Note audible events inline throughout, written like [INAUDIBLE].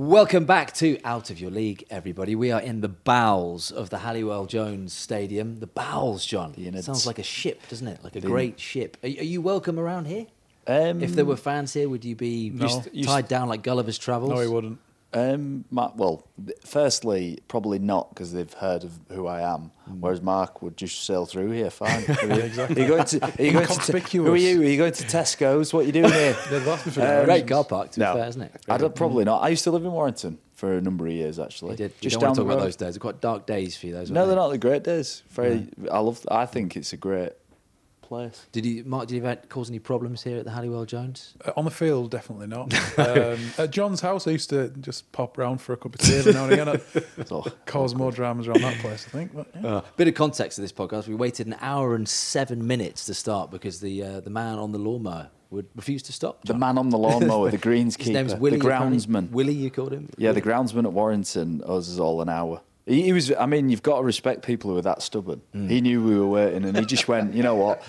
Welcome back to Out of Your League, everybody. We are in the bowels of the Halliwell Jones Stadium. The bowels, Jon. The. Sounds like a ship, doesn't it? Like a great ship. Are, are you welcome around here? Um, if there were fans here, would you be No. tied down like Gulliver's Travels? No, he wouldn't. Um, Mark, well, firstly, probably not because they've heard of who I am. Whereas Mark would just sail through here fine. [LAUGHS] Are you, exactly. Are you going to? Are you going to? Who are you? Are you going to Tesco's? What are you doing here? [LAUGHS] They've asked me for Um, directions. Great car park, to be no, fair, isn't it? I don't, probably not. I used to live in Warrington for a number of years, actually. You did. You Just don't want to talk about those days. They're quite dark days for you, those. No, weren't they're they? not the great days. Very. I love. I think it's a great place. Did you, Mark? Did you have cause any problems here at the Halliwell Jones? Uh, on the field, definitely not. [LAUGHS] um, at Jon's house, I used to just pop round for a cup of tea every now and again. I'd So, [LAUGHS] cause more dramas around that place, I think. But, yeah. Uh, bit of context to this podcast. We waited an hour and seven minutes to start because the uh, the man on the lawnmower would refuse to stop. the man on the lawnmower, the greenskeeper, [LAUGHS] His name's Willie. the groundsman. Willie, you called him. Yeah, the groundsman at Warrington owes us all an hour. He, he was. I mean, you've got to respect people who are that stubborn. He knew we were waiting, and he just went. You know what?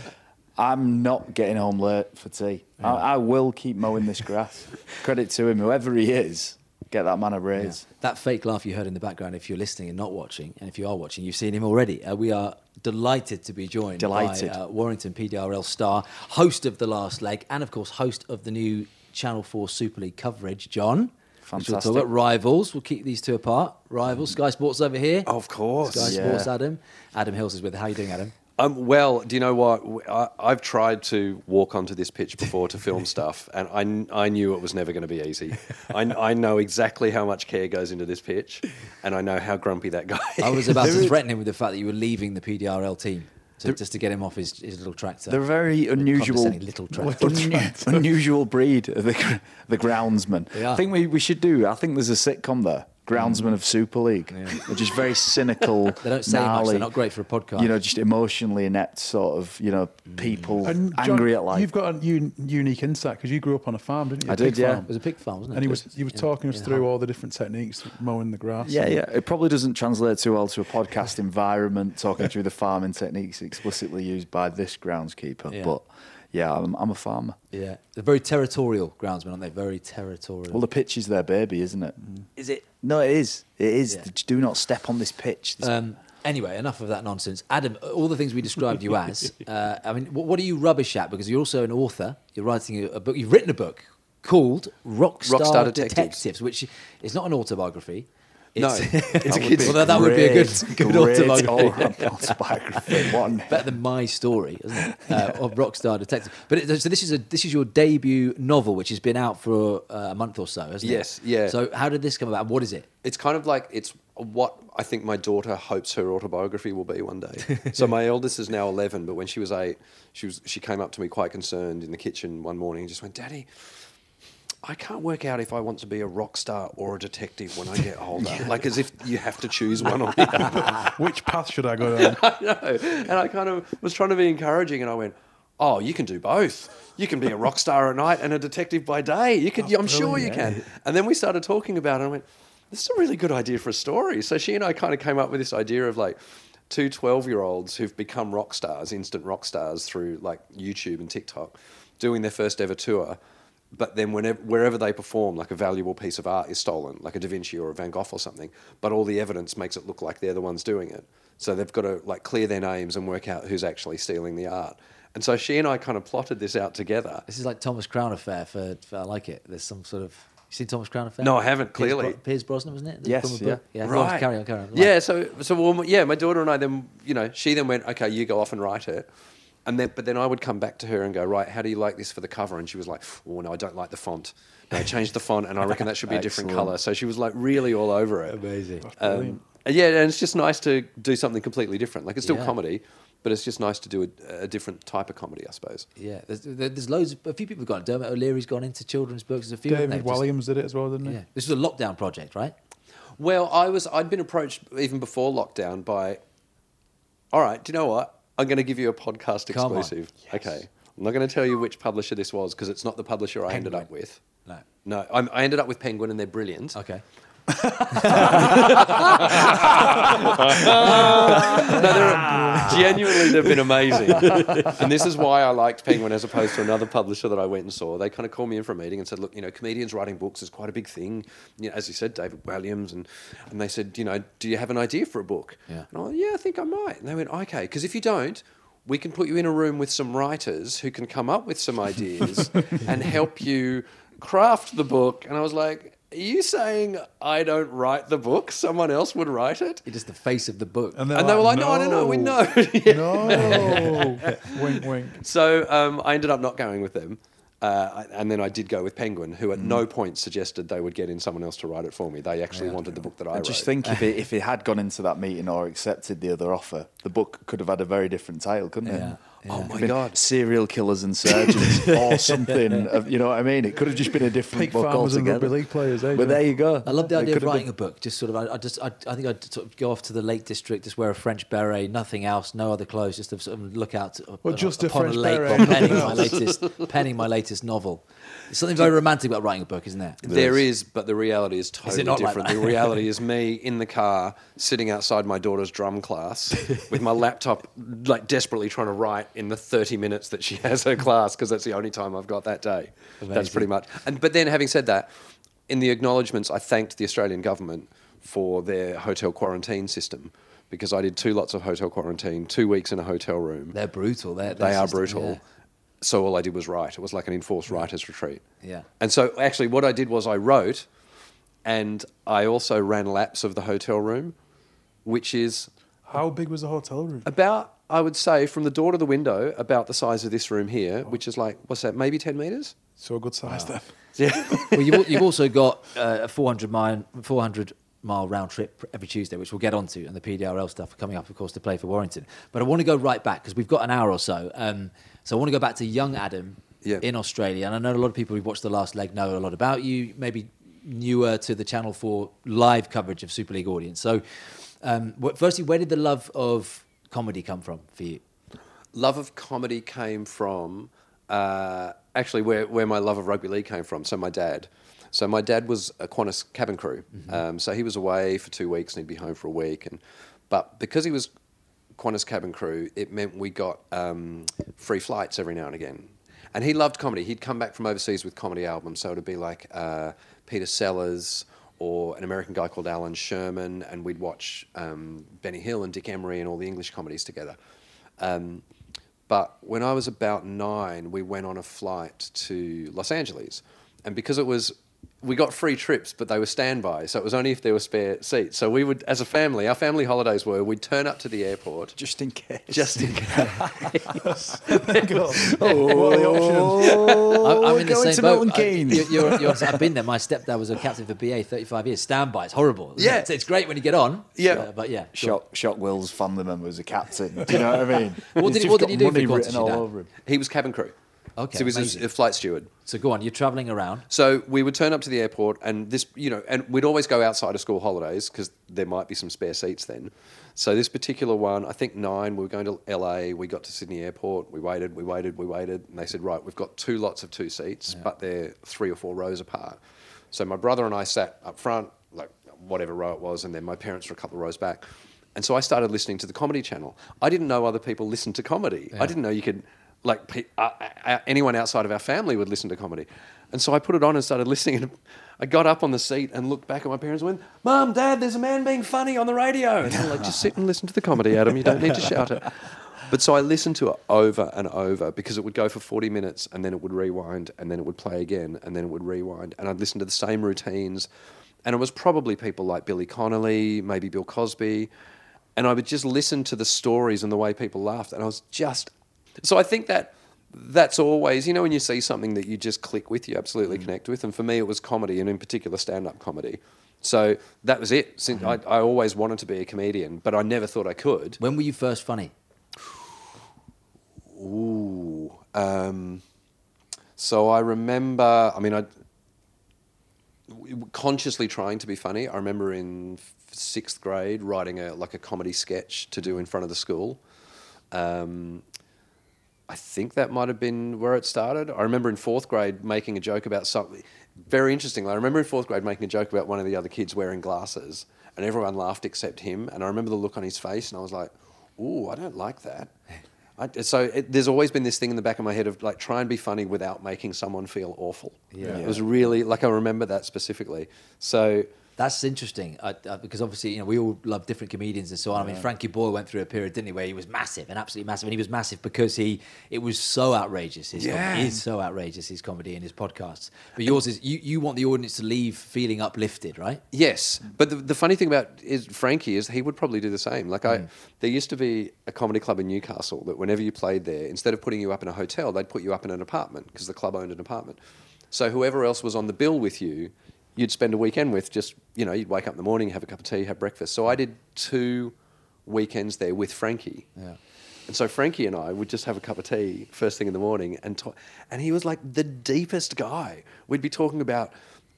I'm not getting home late for tea. I, I will keep mowing this grass. Credit to him, whoever he is. Get that man a Yeah. That fake laugh you heard in the background, if you're listening and not watching, and if you are watching, you've seen him already. Uh, we are delighted to be joined Delighted. by uh, Warrington PDRL star, host of The Last Leg, and of course, host of the new Channel 4 Super League coverage, Jon. Which We'll talk Fantastic. about rivals. We'll keep these two apart. Rivals, Sky Sports over here. Of course. Sky Yeah. Sports, Adam. Adam Hills is with. How are you doing, Adam? Um, well, do you know what? I, have tried to walk onto this pitch before to film [LAUGHS] stuff, and I, I knew it was never going to be easy. I, I know exactly how much care goes into this pitch, and I know how grumpy that guy is. I was about to threaten him with the fact that you were leaving the PDRL team to, just to get him off his, his little tractor. They're a very unusual, little [LAUGHS] tractor. unusual breed of the, the groundsman. I think we, we should do. I think there's a sitcom there, Groundsman mm. of Super League, which is very cynical. [LAUGHS] They don't say much. gnarly, They're not great for a podcast. You know, just emotionally inept sort of, you know, mm. people And Jon, angry at life. You've got a un- unique insight because you grew up on a farm, didn't you? I A did, yeah. farm. It was a pig farm, wasn't it? And he was he was in- talking us in through all the different techniques, mowing the grass. yeah, and- yeah. It probably doesn't translate too well to a podcast [LAUGHS] environment, talking through the farming techniques explicitly used by this groundskeeper. Yeah. But yeah, I'm, I'm a farmer. Yeah, they're very territorial groundsmen, aren't they? Very territorial. Well, the pitch is their baby, isn't it? is it? No, it is. It is. Yeah. Do not step on this pitch. This- Um, anyway, enough of that nonsense. Adam, all the things we described you as, [LAUGHS] uh, I mean, what, what are you rubbish at? Because you're also an author. You're writing a, a book. You've written a book called Rockstar, Rockstar Detectives. Detectives. which is not an autobiography. No, It's, [LAUGHS] it's a would kid's- be Well, that would be a good, great, [LAUGHS] good great autobiography. autobiography. [LAUGHS] One. Better than my story, isn't it? Uh, of Rockstar Detective. But it, so this is a this is your debut novel, which has been out for uh, a month or so, hasn't it? Yes, yeah. So how did this come about? What is it? it's kind of like it's what I think my daughter hopes her autobiography will be one day. so my eldest is now eleven, but when she was eight, she was she came up to me quite concerned in the kitchen one morning and just went, "Daddy." I can't work out if I want to be a rock star or a detective when I get [LAUGHS] older. Like as if you have to choose one or [LAUGHS] the other. [LAUGHS] Which path should I go down? I know. And I kind of was trying to be encouraging, and I went, "Oh, you can do both. You can be a rock star at night and a detective by day. You could. I'm sure you can." And then we started talking about it. and I went, "This is a really good idea for a story." So she and I kind of came up with this idea of like two 12 year olds who've become rock stars, instant rock stars through like YouTube and TikTok, doing their first ever tour. But then, whenever, wherever they perform, like a valuable piece of art is stolen, like a Da Vinci or a Van Gogh or something. But all the evidence makes it look like they're the ones doing it. So they've got to like clear their names and work out who's actually stealing the art. And so she and I kind of plotted this out together. This is like Thomas Crown Affair for, for I like it. There's some sort of you seen Thomas Crown Affair? No, I haven't, Pierce clearly. Bro- Pierce Brosnan, wasn't it? Yes, yeah. yeah. Right. Carry on, carry on. Yeah, so so well, yeah, my daughter and I then you know she then went okay, you go off and write it, and then but then I would come back to her and go right, how do you like this for the cover? And she was like, oh no, I don't like the font. No, change the font, and I reckon that should be a [LAUGHS] different color. So she was like really all over it. Amazing. Um, yeah, and it's just nice to do something completely different. Like it's still Yeah. comedy, but it's just nice to do a, a different type of comedy, I suppose. Yeah, there's, there's loads. Of, a few people have gone. Dermot O'Leary's gone into children's books. There's a few. haven't David they? Just- Williams did it as well, didn't he? Yeah, this was a lockdown project, right? Well, I was I'd been approached even before lockdown by. All right, do you know what? I'm going to give you a podcast Come on. exclusive. Okay, I'm not going to tell you which publisher this was because it's not the publisher I ended Penguin. up with. No. No, I'm, I ended up with Penguin and they're brilliant. Okay. No, they're, ah. genuinely, they've been amazing. and this is why I liked Penguin as opposed to another publisher that I went and saw. They kind of called me in for a meeting and said, look, you know, comedians writing books is quite a big thing. You know, as you said, David Walliams. And, and they said, you know, do you have an idea for a book? Yeah. And I went, yeah, I think I might. And they went, okay, because if you don't, we can put you in a room with some writers who can come up with some ideas [LAUGHS] and help you craft the book. And I was like, are you saying I don't write the book? Someone else would write it? You're the face of the book. they're And they were like, no, I don't know, we know. [LAUGHS] No. [LAUGHS] wink, wink. So um, I ended up not going with them. Uh, and then I did go with Penguin, who at Mm. no point suggested they would get in someone else to write it for me. They actually wanted the book that I, wrote. I wrote. just think if it, [LAUGHS] if it had gone into that meeting or accepted the other offer, the book could have had a very different title, couldn't it? Yeah, Oh my Could have been God. Serial killers and surgeons [LAUGHS] or something. Of, you know what I mean? It could have just been a different Pig book farmers and altogether. rugby league players, eh, But there you go. I love the idea of could have writing been- a book. Just sort of, I, I just, I, I think I'd sort of go off to the Lake District, just wear a French beret, nothing else, no other clothes, just to sort of look out to, Well, just a upon French a lake beret, penning [LAUGHS] my latest, penning my latest novel. There's something very romantic about writing a book, isn't there? There is, but the reality is totally not like different. that? the reality is [LAUGHS] me in the car, sitting outside my daughter's drum class with my laptop, like desperately trying to write in the 30 minutes that she has her class, because that's the only time I've got that day. That's pretty much. And But then, having said that, in the acknowledgements, I thanked the Australian government for their hotel quarantine system. Because I did two lots of hotel quarantine, two weeks in a hotel room. They're brutal. They're, They they're are system- brutal. yeah. So all I did was write. It was like an enforced writers' retreat. Yeah. And so actually, what I did was I wrote, and I also ran laps of the hotel room, which is How big was the hotel room? about I would say from the door to the window about the size of this room here, which is like what's that? Maybe ten meters. So a good size then. [LAUGHS] Yeah. [LAUGHS] well, you've, you've also got uh, a 400 mile, 400 mile round trip every Tuesday, which we'll get onto, and the PDRL stuff coming up, of course, to play for Warrington. But I want to go right back because we've got an hour or so. Um, so I want to go back to young Adam Yeah. in Australia, and I know a lot of people who've watched the last leg know a lot about you. Maybe newer to the Channel 4 live coverage of Super League audience. So, um, firstly, where did the love of comedy come from for you? love of comedy came from uh, actually where, where my love of rugby league came from. So my dad. So my dad was a Qantas cabin crew. Um, so he was away for two weeks and he'd be home for a week. And but because he was Qantas cabin crew, it meant we got um, free flights every now and again. And he loved comedy. He'd come back from overseas with comedy albums. So it'd be like uh, Peter Sellers or an American guy called Allan Sherman, and we'd watch um, Benny Hill and Dick Emery and all the English comedies together. Um, but when I was about nine, we went on a flight to Los Angeles. And because it was, we got free trips, but they were standby. So it was only if there were spare seats. So we would, as a family, our family holidays were we'd turn up to the airport Just in case. just in case. oh, what are the options? Oh, I'm, I'm in the going same to boat. Milton I- Keynes. you- you're, you're, I've been there. My stepdad was a captain for BA 35 years. Standby. It's horrible. Yeah. it? It's, it's great when you get on. Yeah. Uh, but yeah. go on. Shock, Shock Will's family member was a captain. Do you know what I mean? What did he- what did he do for money Qantas, written your all dad? over him. he was cabin crew. Okay, So he was amazing. a, a flight steward. So go on. You're traveling around. So we would turn up to the airport, and this, you know, and we'd always go outside of school holidays because there might be some spare seats then. So this particular one, I think nine, we were going to LA. We got to Sydney Airport. We waited, we waited, we waited, and they said, right, we've got two lots of two seats, but they're three or four rows apart. So my brother and I sat up front, like whatever row it was, and then my parents were a couple of rows back. And so I started listening to the Comedy Channel. I didn't know other people listened to comedy. I didn't know you could, like, uh, uh, anyone outside of our family would listen to comedy. And so I put it on and started [LAUGHS] listening. And I got up on the seat and looked back at my parents and went, Mum, Dad, there's a man being funny on the radio. And they're like, just sit and listen to the comedy, Adam. You don't need to shout it. But so I listened to it over and over because it would go for 40 minutes and then it would rewind and then it would play again and then it would rewind. And I'd listen to the same routines. And it was probably people like Billy Connolly, maybe Bill Cosby. And I would just listen to the stories and the way people laughed. And I was just. So I think that that's always, you know, when you see something that you just click with, you absolutely connect with. And for me, it was comedy and in particular stand up comedy. So that was it. Since I, I always wanted to be a comedian, but I never thought I could. When were you first funny? Ooh. Um, so I remember, I mean, I consciously trying to be funny. I remember in sixth grade writing a like a comedy sketch to do in front of the school. Um, I think that might have been where it started. I remember in fourth grade making a joke about something very interesting. I remember in fourth grade making a joke about one of the other kids wearing glasses, and everyone laughed except him. And I remember the look on his face, and I was like, "Ooh, I don't like that." I, so it, there's always been this thing in the back of my head of like try and be funny without making someone feel awful. Yeah. it was really like I remember that specifically. So That's interesting I, I, because obviously you know we all love different comedians and so on. I mean Frankie Boyle went through a period, didn't he, where he was massive and absolutely massive, and he was massive because he it was so outrageous. His Yeah. is so outrageous his comedy and his podcasts. But yours is you, you want the audience to leave feeling uplifted, right? Yes, but the, the funny thing about is Frankie is he would probably do the same. Like I, mm. there used to be a comedy club in Newcastle that whenever you played there, instead of putting you up in a hotel, they'd put you up in an apartment because the club owned an apartment. So whoever else was on the bill with you, you'd spend a weekend with. Just you know, you'd wake up in the morning, have a cup of tea, have breakfast. So I did two weekends there with Frankie. Yeah. And so Frankie and I would just have a cup of tea first thing in the morning, and talk, and he was like the deepest guy. We'd be talking about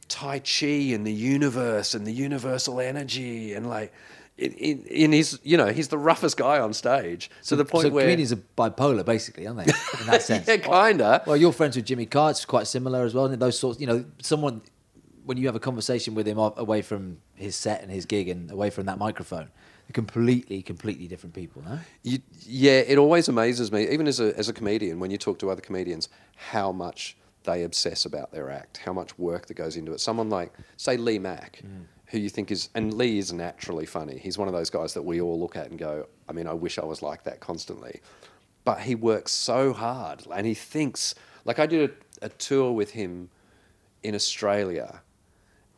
Tai Chi and the universe and the universal energy, and like, in, in, in his, you know, he's the roughest guy on stage So the point so where comedians are bipolar, basically, aren't they? In that [LAUGHS] sense. yeah, kinda. Well, you're friends with Jimmy Carr. It's quite similar as well. And those sorts, you know, someone when you have a conversation with him away from his set and his gig and away from that microphone, they're completely, completely different people. No, You, yeah, it always amazes me, even as a, as a comedian, when you talk to other comedians, how much they obsess about their act, how much work that goes into it. Someone like, say, Lee Mack, mm. who you think is, and Lee is naturally funny. He's one of those guys that we all look at and go, I mean, I wish I was like that constantly. But he works so hard and he thinks, like, I did a, a tour with him in Australia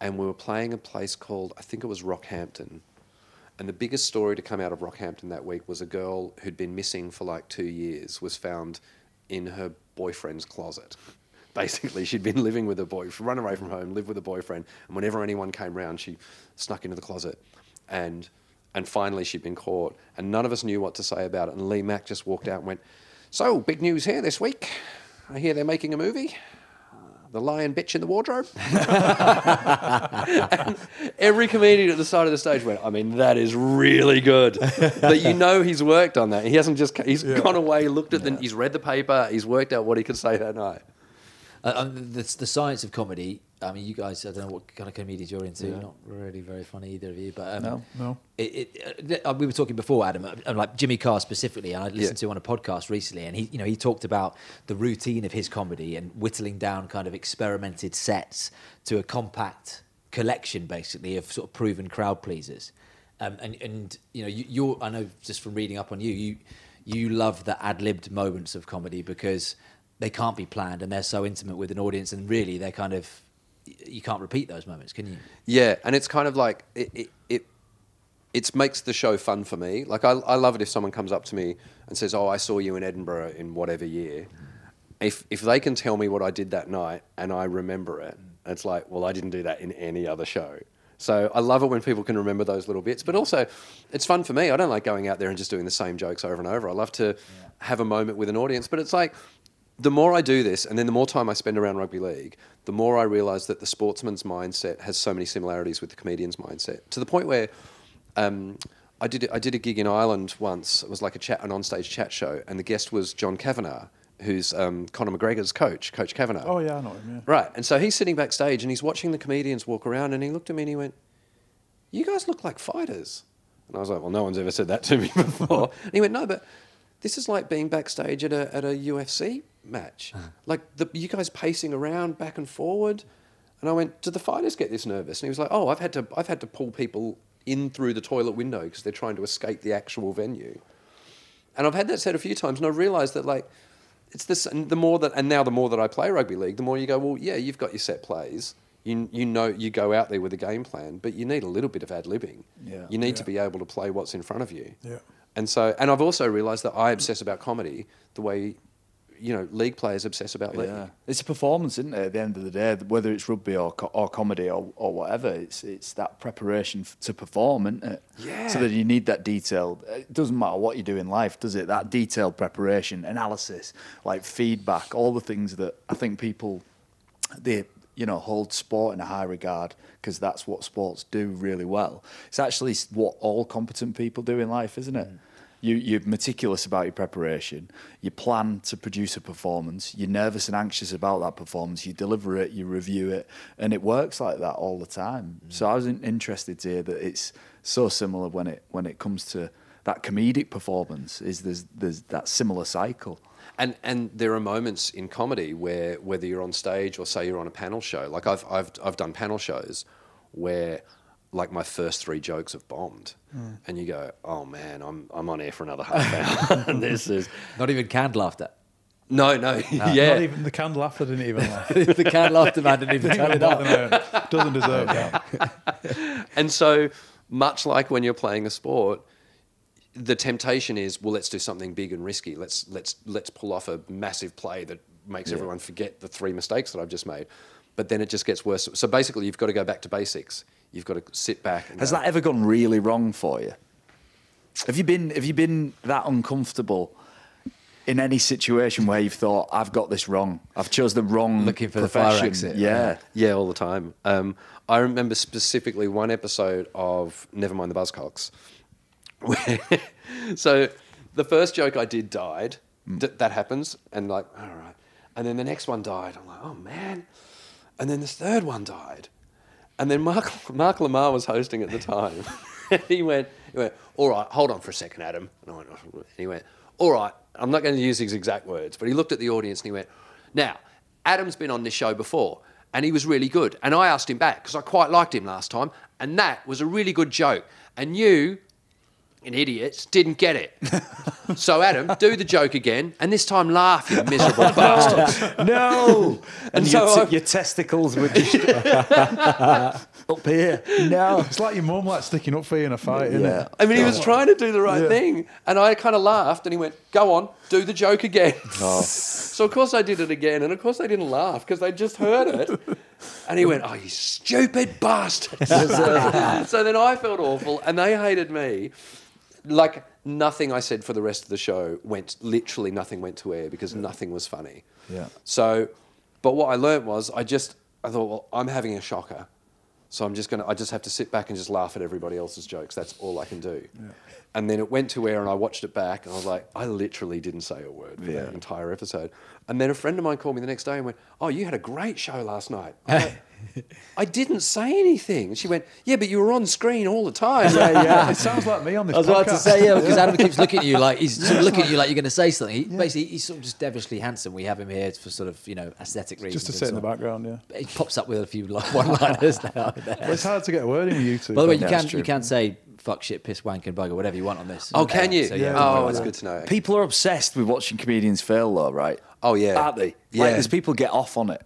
and we were playing a place called, I think it was Rockhampton. And the biggest story to come out of Rockhampton that week was a girl who'd been missing for like two years was found in her boyfriend's closet. [LAUGHS] Basically, she'd been living with her boyfriend, run away from home, lived with a boyfriend, and whenever anyone came round, she snuck into the closet. And and finally, she'd been caught, and none of us knew what to say about it. And Lee Mack just walked out and went, "So, big news here this week. I hear they're making a movie." The lion bitch in the wardrobe. [LAUGHS] Every comedian at the side of the stage went, I mean, that is really good. but you know he's worked on that. He hasn't just, he's gone away, looked at the, he's read the paper, he's worked out what he could say that night. uh, um, the, the science of comedy. I mean, you guys. I don't know what kind of comedians you're into. Not really very funny either of you, but um, No. No. It, it, uh, we were talking before, Adam, uh, like Jimmy Carr specifically, and I listened to him on a podcast recently, and he, you know, he talked about the routine of his comedy and whittling down kind of experimented sets to a compact collection, basically, of sort of proven crowd pleasers. Um, and and you know, you, you're I know just from reading up on you, you you love the ad libbed moments of comedy because they can't be planned and they're so intimate with an audience, and really they're kind of you can't repeat those moments, can you? Yeah, and it's kind of like, it, it, it, it makes the show fun for me. Like, I, I love it if someone comes up to me and says, Oh, I saw you in Edinburgh in whatever year. If, if they can tell me what I did that night and I remember it, it's like, well, I didn't do that in any other show. So I love it when people can remember those little bits. But also, it's fun for me. I don't like going out there and just doing the same jokes over and over. I love to have a moment with an audience. But it's like, the more I do this, and then the more time I spend around rugby league, the more I realise that the sportsman's mindset has so many similarities with the comedian's mindset. To the point where um, I did I did a gig in Ireland once. It was like a chat, an onstage chat show, and the guest was John Kavanagh, who's um, Conor McGregor's coach, Coach Kavanagh. Oh yeah, I know him. Yeah. Right. And so he's sitting backstage and he's watching the comedians walk around and he looked at me and he went, You guys look like fighters. And I was like, Well, no one's ever said that to me [LAUGHS] before. and he went, No, but this is like being backstage at a, at a UFC match. Uh-huh. like the, you guys pacing around back and forward. And I went, Do the fighters get this nervous? And he was like, Oh, I've had to, I've had to pull people in through the toilet window because they're trying to escape the actual venue. And I've had that said a few times, and I realised that like it's this. And the more that, and now the more that I play rugby league, the more you go, well, yeah, you've got your set plays. You you know you go out there with a game plan, but you need a little bit of ad libbing. Yeah. You need to be able to play what's in front of you. Yeah. And so, and I've also realised that I obsess about comedy the way, you know, league players obsess about league. Yeah, it's a performance, isn't it? At the end of the day, whether it's rugby or co- or comedy or, or whatever, it's it's that preparation f- to perform, isn't it? Yeah. So that you need that detailed. It doesn't matter what you do in life, does it? That detailed preparation, analysis, like feedback, all the things that I think people they you know hold sport in a high regard because that's what sports do really well. It's actually what all competent people do in life, isn't it? Mm. You, you're meticulous about your preparation. You plan to produce a performance. You're nervous and anxious about that performance. You deliver it, you review it, and it works like that all the time. Mm. So I was interested to hear that it's so similar when it when it comes to that comedic performance. Is there's there's that similar cycle. And and there are moments in comedy where whether you're on stage or say you're on a panel show, like I've I've I've done panel shows where like my first three jokes have bombed, hmm. and you go, oh man, I'm I'm on air for another half hour, and [LAUGHS] [LAUGHS] this is Not even canned laughter. no no Not yeah. even the canned laughter didn't even laugh. [LAUGHS] the canned laughter man didn't even turn it up. Doesn't doesn't deserve that. And so much like when you're playing a sport, the temptation is, well, let's do something big and risky. Let's let's let's pull off a massive play that makes everyone forget the three mistakes that I've just made. But then it just gets worse. So basically, you've got to go back to basics. You've got to sit back. And Has go, that ever gone really wrong for you? Have you been have you been that uncomfortable in any situation where you've thought I've got this wrong? I've chose the wrong Looking for the fire profession. exit. Yeah. Yeah, all the time. Um, I remember specifically one episode of Never Mind the Buzzcocks. Where, [LAUGHS] so the first joke I did died. Th- that happens, and like, all right. And then the next one died. I'm like, oh man. And then this third one died. And then Mark Mark Lamarr was hosting at the time. [LAUGHS] he went, he went, all right, hold on for a second, Adam. And I went, "Oh," and he went, all right, I'm not going to use his exact words, but he looked at the audience and he went, now, Adam's been on this show before and he was really good. And I asked him back because I quite liked him last time. And that was a really good joke. And you, an idiots, didn't get it. [LAUGHS] so, Adam, do the joke again and this time laugh, you miserable [LAUGHS] bastards. No. and And your, so t- I've- your testicles were just [LAUGHS] up here. No. It's like your mum like sticking up for you in a fight, isn't it? I mean, he was trying to do the right Yeah. thing. And I kind of laughed and he went, go on, do the joke again. Oh. so, of course, I did it again. And of course, they didn't laugh because they just heard it. And he went, oh, you stupid bastards. so then I felt awful and they hated me. Like, nothing I said for the rest of the show went, literally nothing went to air because nothing was funny. Yeah. So, but what I learnt was I just, I thought, well, I'm having a shocker. So I'm just going to, I just have to sit back and just laugh at everybody else's jokes. That's all I can do. Yeah. And then it went to air and I watched it back and I was like, I literally didn't say a word for Yeah. that entire episode. And then a friend of mine called me the next day and went, Oh, you had a great show last night. [LAUGHS] I'm [LAUGHS] like, I didn't say anything. She went, Yeah, but you were on screen all the time. Yeah, yeah. [LAUGHS] It sounds like me on this I was about to say, yeah, because Adam keeps looking at you like he's sort of looking at you like you're going to say something. He, Basically, he's sort of just devilishly handsome. We have him here for sort of, you know, aesthetic reasons. Just to sit in the background, yeah. He pops up with a few like, [LAUGHS] one-liners now Well, it's hard to get a word in with you two. By the way, you can it's true. you can say fuck, shit, piss, wank, and bugger, whatever you want on this. Oh, can uh, you? So, yeah, Yeah, oh, yeah, it's good to know. People are obsessed with watching comedians fail, though, right? Oh, yeah. Aren't they? Yeah. Like, there's people get off on it.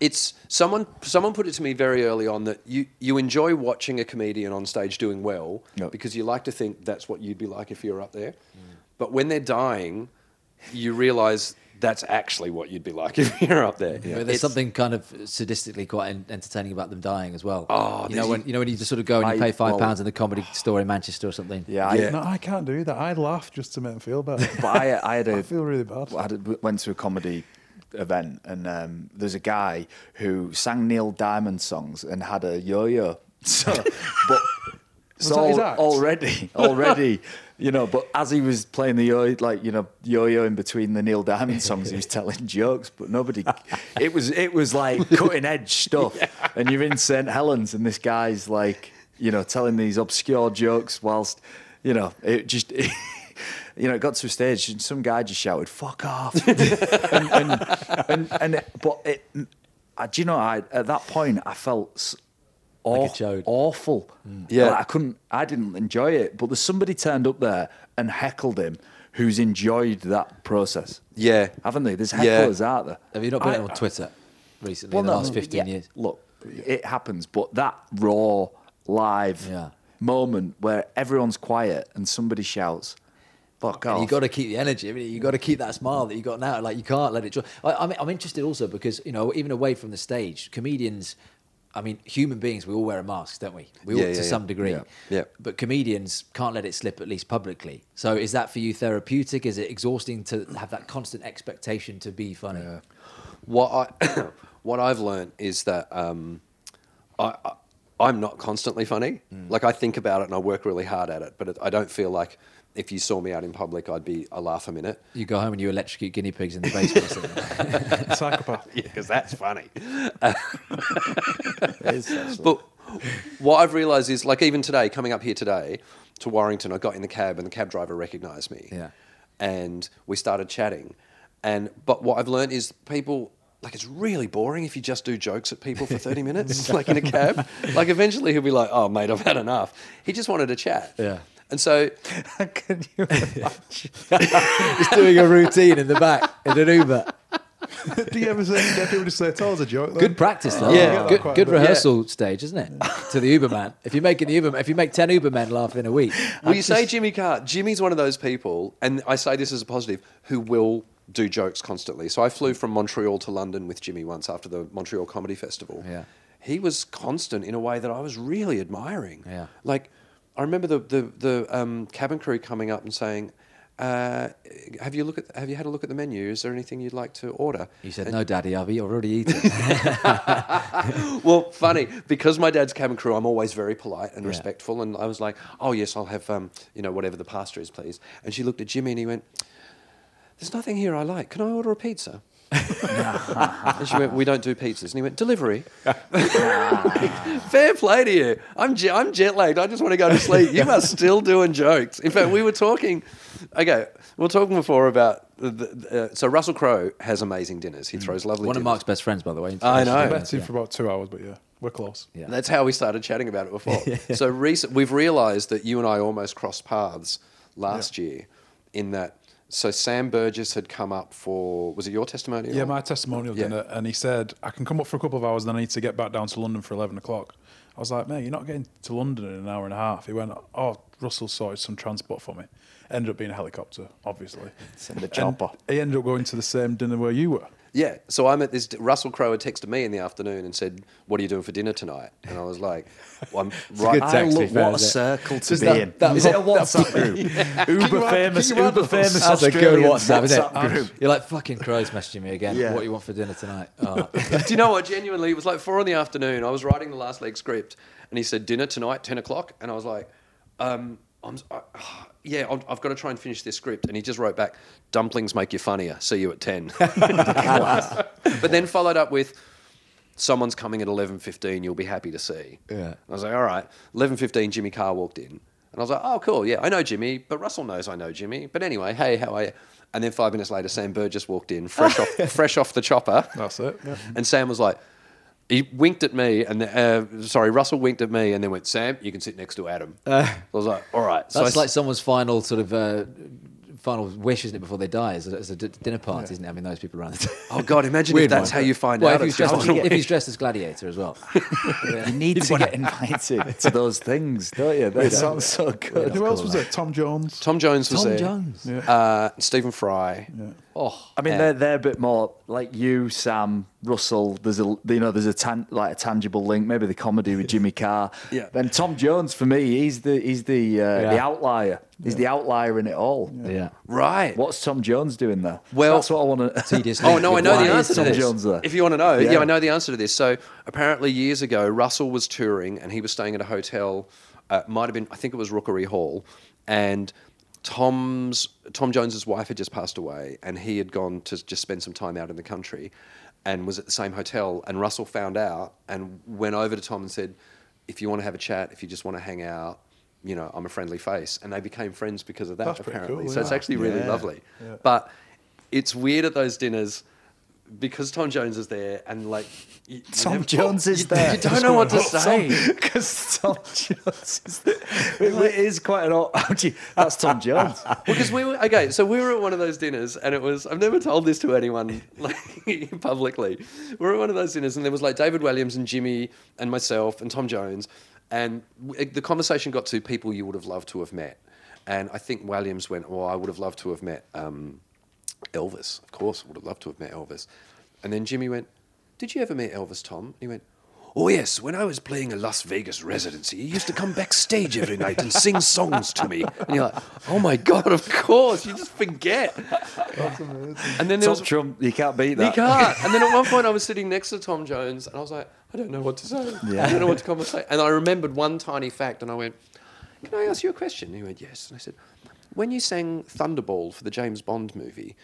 It's someone. Someone put it to me very early on that you you enjoy watching a comedian on stage doing well Yep. because you like to think that's what you'd be like if you were up there. But when they're dying, you realise that's actually what you'd be like if [LAUGHS] you're up there. But there's It's- something kind of sadistically quite entertaining about them dying as well. Oh, you know when you know when you just sort of go and you I- pay five well- pounds in the comedy store in Manchester or something. Yeah, Yeah. I, No, I can't do that. I laugh just to make them feel better. but I, I had [LAUGHS] a I feel really bad. I had a- went to a comedy event and um, there's a guy who sang Neil Diamond songs and had a yo-yo. [LAUGHS] So, but so that his act? already, [LAUGHS] already, you know. But as he was playing the yo, like you know, yo-yo in between the Neil Diamond songs, he was telling [LAUGHS] jokes. But nobody, it was it was like cutting edge stuff. And you're in St Helens, and this guy's like, you know, telling these obscure jokes whilst, you know, it just. You know, it got to a stage and some guy just shouted "fuck off," [LAUGHS] and, and, and, and it, but it, I, do you know, I, at that point I felt s- Like a aw- chode. awful. Mm. Yeah. Like, I couldn't, I didn't enjoy it. But there's somebody turned up there and heckled him who's enjoyed that process, yeah. haven't they? There's Yeah. hecklers out there. Have you not been I- on Twitter recently in the last 15 yeah, years? Look, it happens, but that raw, live Yeah. moment where everyone's quiet and somebody shouts, "Fuck off!" And you got to keep the energy. I mean, you got to keep that smile that you got now. Like you can't let it. Dro- I, I'm, I'm interested also because you know even away from the stage, comedians. I mean, human beings. We all wear a mask, don't we? We all Yeah, to yeah, some yeah. degree. Yeah. Yeah. But comedians can't let it slip, at least publicly. So is that for you therapeutic? Is it exhausting to have that constant expectation to be funny? What I [COUGHS] what I've learned is that um, I, I I'm not constantly funny. Like I think about it and I work really hard at it, but it, I don't feel like if you saw me out in public, I'd be a laugh a minute. You go home and you electrocute guinea pigs in the basement. or [LAUGHS] something. Psychopath. [LAUGHS] Yeah, because that's funny. [LAUGHS] It is. But what I've realised is, like, even today, coming up here today to Warrington, I got in the cab and the cab driver recognised me. Yeah. And we started chatting. And but what I've learned is people like it's really boring if you just do jokes at people for 30 minutes, like in a cab. Like eventually he'll be like, "Oh, mate, I've had enough." He just wanted to chat. Yeah. And so [LAUGHS] Can you imagine? [LAUGHS] He's doing a routine in the back in an Uber. [LAUGHS] Do you ever say get people to say it all as a joke? Though? Good practice, though. Yeah. I good, good bit. rehearsal stage, isn't it? to the Uberman. If you're making the Uber, if you make ten Ubermen laugh in a week, Well, you say Jimmy Carr. Jimmy's one of those people, and I say this as a positive, who will do jokes constantly. So I flew from Montreal to London with Jimmy once after the Montreal Comedy Festival. Yeah. He was constant in a way that I was really admiring. Yeah. Like, I remember the the, the um, cabin crew coming up and saying. Uh, have you look at Have you had a look at the menu? Is there anything you'd like to order? He said, "No, Daddy, I've already eaten." [LAUGHS] well, funny because my dad's cabin crew. I'm always very polite and Yeah. respectful, and I was like, "Oh yes, I'll have um, you know whatever the pasta is, please." And she looked at Jimmy and he went, "There's nothing here I like. Can I order a pizza?" And [LAUGHS] she went, "We don't do pizzas." And he went, "Delivery." [LAUGHS] Fair play to you. I'm je- I'm jet lagged. I just want to go to sleep. You are still doing jokes. In fact, we were talking. Okay, we were talking before about. The, the, uh, so Russell Crowe has amazing dinners. He throws lovely. One of. Mark's best friends, by the way. I know. I Yeah. met him for about two hours, but yeah, we're close. Yeah. That's how we started chatting about it before. [LAUGHS] So recent, we've realised that you and I almost crossed paths last year, in that. So Sam Burgess had come up for was it your testimonial? Yeah, my testimonial Yeah. dinner, and he said I can come up for a couple of hours, and then I need to get back down to London for eleven o'clock. I was like, mate, you're not getting to London in an hour and a half. He went, oh, Russell sorted some transport for me. Ended up being a helicopter, obviously. Send a And chopper. he ended up going to the same dinner where you were. Yeah. So I'm at this. Russell Crowe had texted me in the afternoon and said, "What are you doing for dinner tonight?" And I was like, well, "I'm right." good I look, fair, what a circle to Does be that- in. that Is it a mo- WhatsApp group? [LAUGHS] Uber famous, can you add Uber those? famous That's a good Australian WhatsApp, group. You're like fucking Crowe's messaging me again. Yeah. What do you want for dinner tonight? [LAUGHS] Oh. Do you know what? Genuinely, it was like four in the afternoon. I was writing the last leg script, and he said dinner tonight, ten o'clock, and I was like, um, I'm, I, [SIGHS] yeah, I've, I've got to try and finish this script. And he just wrote back, dumplings make you funnier. See you at ten. [LAUGHS] but then followed up with, someone's coming at eleven fifteen. You'll be happy to see. Yeah. I was like, all right. Eleven fifteen. Jimmy Carr walked in, and I was like, oh, cool. Yeah, I know Jimmy, but Russell knows I know Jimmy. But anyway, hey, how are you? And then five minutes later, Sam Burgess walked in, fresh [LAUGHS] off, fresh off the chopper. That's it. Yeah. And Sam was like, he winked at me, and uh, sorry, Russell winked at me, and then went, "Sam, you can sit next to Adam." I was like, "All right." So That's I, like someone's final sort of uh, final wish, isn't it, before they die? is a, as a d- dinner party, isn't it? Having those people around the [LAUGHS] table. oh God, imagine if that's one. how you find Well, out. if he's, dressed, just- if he's dressed as gladiator as well. [LAUGHS] You need to get invited [LAUGHS] to those things, don't you? That sounds so good. Who else was there? Tom Jones. Tom Jones was Tom there. Jones. Yeah. Uh, Stephen Fry. Oh, I mean, yeah. they're they're a bit more like you, Sam, Russell. There's a you know there's a tan, like a tangible link. Maybe the comedy with Jimmy Carr. Yeah. Then Tom Jones for me, he's the he's the uh, the outlier. He's the outlier in it all. Yeah. right. What's Tom Jones doing there? Well- that's what I want to. Tedious Oh no, I know Why the answer to Tom this. Jones there? If you want to know, yeah. Yeah. I know the answer to this. So apparently, years ago, Russell was touring and he was staying at a hotel. Uh, might have been, I think it was Rookery Hall, and Tom's Tom Jones's wife had just passed away, and he had gone to just spend some time out in the country, and was at the same hotel. And Russell found out and went over to Tom and said, "If you want to have a chat, if you just want to hang out." You know, I'm a friendly face, and they became friends because of that. That's apparently, cool, so it's actually really Yeah. lovely. Yeah. But it's weird at those dinners because Tom Jones is there and like you, you Tom never- Jones is you, there. You don't know what to say. Because Tom Jones is there. It, it is quite an odd. [LAUGHS] Actually, that's Tom Jones. [LAUGHS] Because we were okay, so we were at one of those dinners, and it was I've never told this to anyone [LAUGHS] like publicly. We were at one of those dinners, and there was like David Walliams and Jimmy and myself and Tom Jones, and the conversation got to people you would have loved to have met, and I think Walliams went, "Well, I would have loved to have met um, Elvis. Of course, I would have loved to have met Elvis," and then Jimmy went, "Did you ever meet Elvis, Tom?" And he went. Oh yes, when I was playing a Las Vegas residency, he used to come backstage every night and sing songs to me. And you're like, oh my god, of course, you just forget. And then there Top was Trump, you can't beat that. you can't. [LAUGHS] And then at one point, I was sitting next to Tom Jones, and I was like, I don't know what to say. Yeah. I don't know what to conversate. And I remembered one tiny fact, and I went, "Can I ask you a question?" And he went, "Yes." And I said, when you sang Thunderball for the James Bond movie,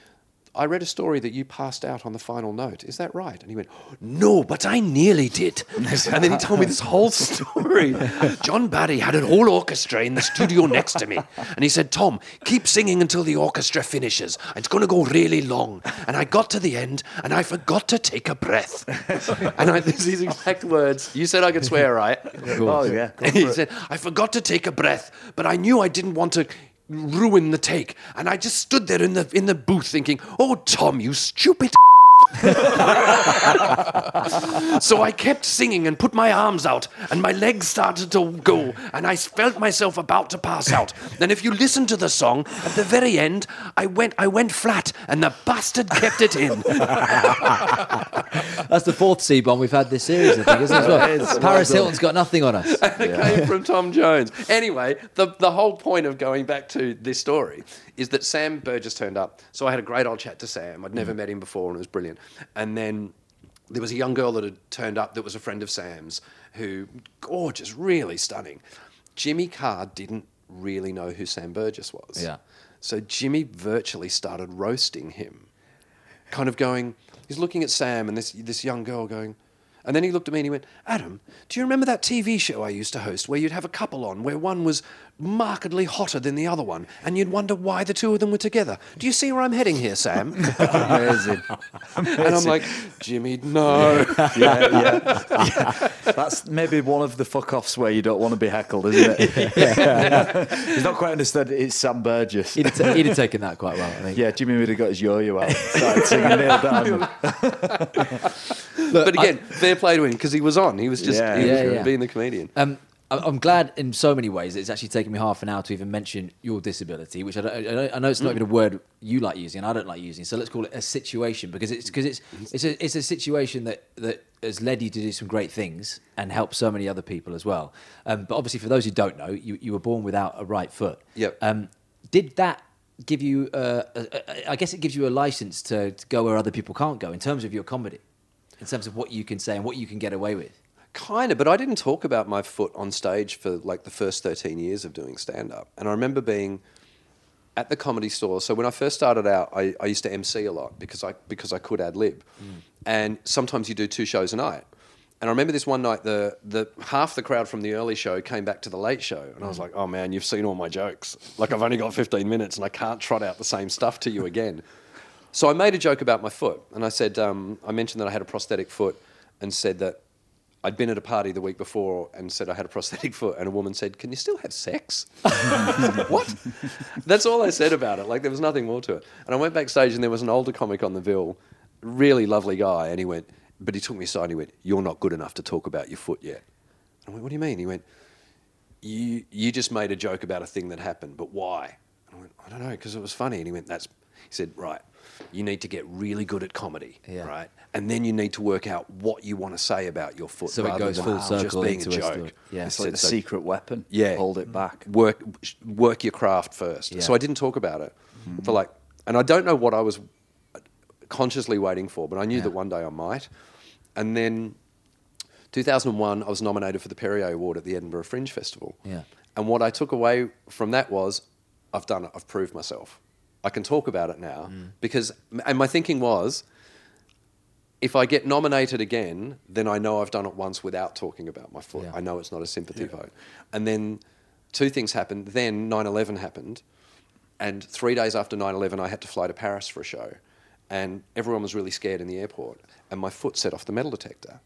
I read a story that you passed out on the final note. Is that right? And he went, No, but I nearly did. and then he told me this whole [LAUGHS] story. John Barry had an whole orchestra in the studio next to me. And he said, Tom, keep singing until the orchestra finishes. It's going to go really long. And I got to the end and I forgot to take a breath. and I, this is exact words. You said I could swear, right? Oh yeah. [LAUGHS] he said, I forgot to take a breath, but I knew I didn't want to ruin the take. And I just stood there in the in the booth thinking, Oh Tom, you stupid [LAUGHS] so I kept singing and put my arms out, and my legs started to go, and I felt myself about to pass out. Then, if you listen to the song, at the very end, I went, I went flat, and the bastard kept it in. [LAUGHS] That's the fourth C bomb we've had this series, I think, isn't it? well? [LAUGHS] Is. Paris Hilton's got nothing on us. and it came from Tom Jones. Anyway, the, the whole point of going back to this story is that Sam Burgess turned up. So I had a great old chat to Sam. I'd never mm. met him before and it was brilliant. And then there was a young girl that had turned up that was a friend of Sam's who, gorgeous, really stunning. Jimmy Carr didn't really know who Sam Burgess was. Yeah. So Jimmy virtually started roasting him kind of going, he's looking at Sam and this, this young girl going, and then he looked at me and he went, Adam, do you remember that TV show I used to host where you'd have a couple on, where one was markedly hotter than the other one, and you'd wonder why the two of them were together? Do you see where I'm heading here, Sam? [LAUGHS] Amazing. and I'm like, Jimmy, no. yeah, yeah, yeah. [LAUGHS] That's maybe one of the fuck offs where you don't want to be heckled, isn't it? [LAUGHS] He's not quite understood it's Sam Burgess. He'd have, ta- he'd have taken that quite well, I think. Yeah, Jimmy would have got his yo-yo out. Started singing Neil Diamond. but again, fair play to him because he was on. He was just Yeah, he was yeah, yeah. being the comedian. Um, I- I'm glad in so many ways it's actually taken me half an hour to even mention your disability, which I, don't, I, don't- I know it's not even a word you like using, and I don't like using. So let's call it a situation because it's because it's it's a it's a situation that that has led you to do some great things and help so many other people as well. Um, but obviously, for those who don't know, you, you were born without a right foot. Yep. Um, did that give you? Uh, a, a, I guess it gives you a license to, to go where other people can't go in terms of your comedy, in terms of what you can say and what you can get away with. Kind of, but I didn't talk about my foot on stage for like the first 13 years of doing stand up. And I remember being at the comedy store. So when I first started out, I, I used to MC a lot because I, because I could ad lib. And sometimes you do two shows a night. And I remember this one night, the, the half the crowd from the early show came back to the late show. And I was like, oh man, you've seen all my jokes. Like I've only got 15 minutes and I can't trot out the same stuff to you again. So I made a joke about my foot, and I said um, I mentioned that I had a prosthetic foot, and said that I'd been at a party the week before and said I had a prosthetic [LAUGHS] foot, and a woman said, "Can you still have sex?" [LAUGHS] what? That's all I said about it. Like there was nothing more to it. And I went backstage, and there was an older comic on the bill, really lovely guy, and he went, but he took me aside and he went, "You're not good enough to talk about your foot yet." And I went, "What do you mean?" He went, "You you just made a joke about a thing that happened, but why?" And I went, "I don't know, because it was funny." And he went, "That's," he said, "Right." You need to get really good at comedy, Yeah. right? And then you need to work out what you want to say about your foot. So it rather goes than full just circle being a into a joke. story. Yeah. It's like the So- secret weapon. Yeah. Hold it back. work work your craft first. Yeah. So I didn't talk about it for like, and I don't know what I was consciously waiting for, but I knew Yeah. that one day I might. And then 2001, I was nominated for the Perrier Award at the Edinburgh Fringe Festival. Yeah. And what I took away from that was, I've done it. I've proved myself. I can talk about it now Mm. because, and my thinking was, if I get nominated again, then I know I've done it once without talking about my foot. Yeah. I know it's not a sympathy vote. And then two things happened. Then 9 11 happened. And three days after 9 11, I had to fly to Paris for a show. And everyone was really scared in the airport. And my foot set off the metal detector.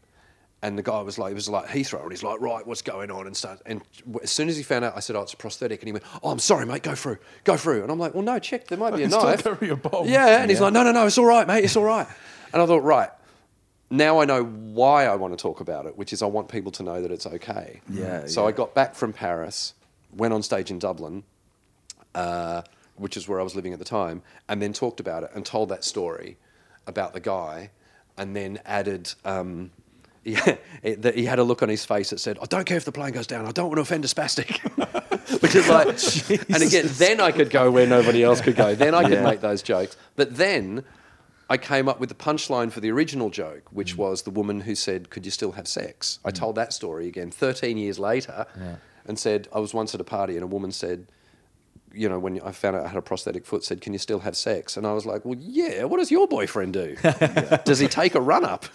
And the guy was like, it was like Heathrow, and he's like, right, what's going on? And start, and as soon as he found out, I said, oh, it's a prosthetic, and he went, oh, I'm sorry, mate, go through, go through. And I'm like, well, no, check, there might be a [LAUGHS] still knife. carry a bomb. Yeah, and he's like, no, no, no, it's all right, mate, it's all right. And I thought, right, now I know why I want to talk about it, which is I want people to know that it's okay. Yeah, So yeah. I got back from Paris, went on stage in Dublin, uh, which is where I was living at the time, and then talked about it and told that story about the guy, and then added. Um, [LAUGHS] yeah, it, he had a look on his face that said, "I don't care if the plane goes down. I don't want to offend a spastic," [LAUGHS] which is like, [LAUGHS] and again, then I could go where nobody else could go. Then I could Yeah. make those jokes. But then I came up with the punchline for the original joke, which mm. was the woman who said, "Could you still have sex?" I mm. told that story again 13 years later, and said I was once at a party and a woman said, you know, when I found out I had a prosthetic foot, said, "Can you still have sex?" And I was like, "Well, yeah. What does your boyfriend do? [LAUGHS] does he take a run up?"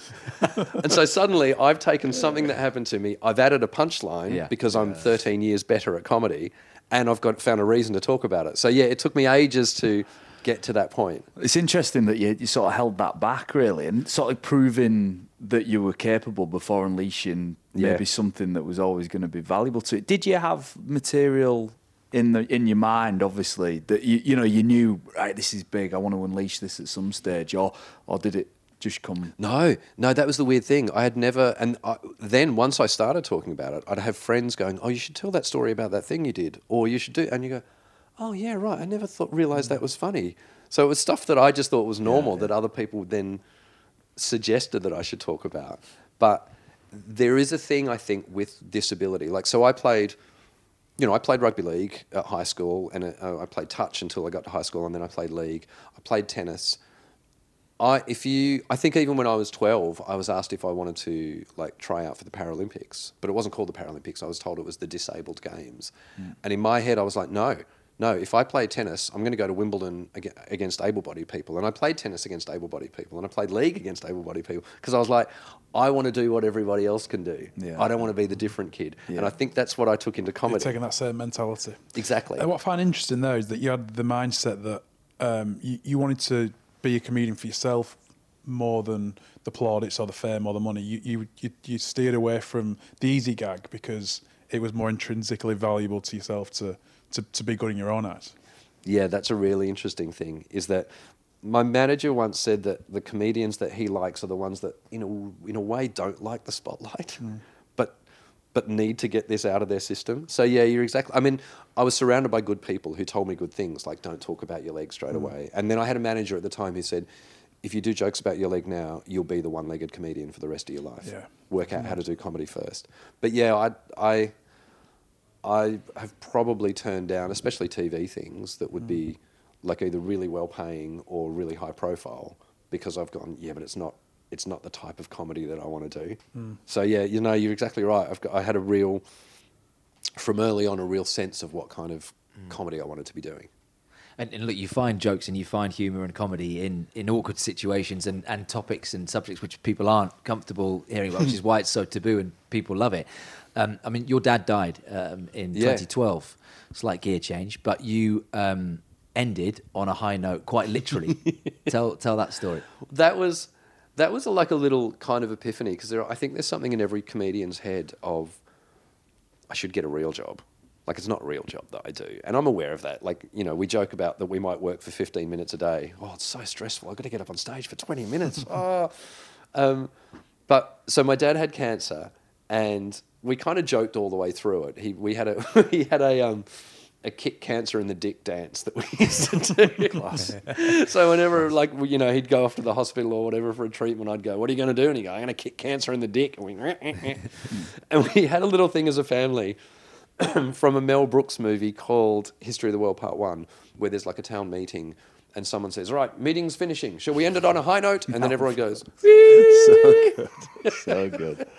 and so suddenly, I've taken something that happened to me. I've added a punchline Yeah. because I'm 13 years better at comedy, and I've got found a reason to talk about it. So yeah, it took me ages to get to that point. It's interesting that you, you sort of held that back, really, and sort of proving that you were capable before unleashing Yeah. maybe something that was always going to be valuable to it. Did you have material in the in your mind, obviously, that you you know you knew right? This is big. I want to unleash this at some stage, or or did it just come? No, no, that was the weird thing. I had never, and I, then once I started talking about it, I'd have friends going, "Oh, you should tell that story about that thing you did," or "You should do," and you go, "Oh, yeah, right. I never thought realized that was funny." So it was stuff that I just thought was normal that other people then suggested that I should talk about. But there is a thing I think with disability. Like, so I played, you know, I played rugby league at high school, and uh, I played touch until I got to high school, and then I played league. I played tennis. I if you I think even when I was 12 I was asked if I wanted to like try out for the Paralympics but it wasn't called the Paralympics I was told it was the disabled games and in my head I was like no no if I play tennis I'm going to go to Wimbledon against able-bodied people and I played tennis against able-bodied people and I played league against able-bodied people because I was like I want to do what everybody else can do Yeah. I don't want to be the different kid and I think that's what I took into You're comedy taking that same mentality. exactly And what I find interesting though is that you had the mindset that um, you, you wanted to be a comedian for yourself more than the plaudits or the fame or the money. You, you you you steered away from the easy gag because it was more intrinsically valuable to yourself to to, to be good in your own eyes. Yeah, that's a really interesting thing. Is that my manager once said that the comedians that he likes are the ones that, in a, in a way, don't like the spotlight, mm. but but need to get this out of their system. So yeah, you're exactly. I mean, I was surrounded by good people who told me good things, like don't talk about your leg straight mm. away. And then I had a manager at the time who said, if you do jokes about your leg now, you'll be the one-legged comedian for the rest of your life. Yeah. Work out how mm. to do comedy first. But yeah, I I I have probably turned down, especially TV things that would be mm. like either really well paying or really high profile because I've gone, yeah, but it's not it's not the type of comedy that I want to do. Mm. So yeah, you know, you're exactly right. I've got I had a real from early on a real sense of what kind of mm. comedy I wanted to be doing. And, and look, you find jokes and you find humour and comedy in, in awkward situations and, and topics and subjects which people aren't comfortable hearing about, which is why it's so taboo and people love it. Um, I mean, your dad died um, in Yeah. 2012, slight gear change, but you um, ended on a high note, quite literally. [LAUGHS] tell tell that story. that was that was like a little kind of epiphany because I think there's something in every comedian's head of I should get a real job. Like it's not a real job that I do, and I'm aware of that. Like you know, we joke about that we might work for 15 minutes a day. Oh, it's so stressful. I've got to get up on stage for 20 minutes. oh. [LAUGHS] Um, but so my dad had cancer, and we kind of joked all the way through it. He we had a [LAUGHS] he had a um, a kick cancer in the dick dance that we [LAUGHS] used to do. Class. [LAUGHS] so whenever like you know he'd go off to the hospital or whatever for a treatment, I'd go, "What are you going to do?" And he'd go, "I'm going to kick cancer in the dick." And we and we had a little thing as a family [CLEARS THROAT] from a Mel Brooks movie called History of the World Part One, where there's like a town meeting. And someone says, "All right, meeting's finishing. Shall we end it on a high note?" And then everyone goes, [LAUGHS] so good, so good. [LAUGHS]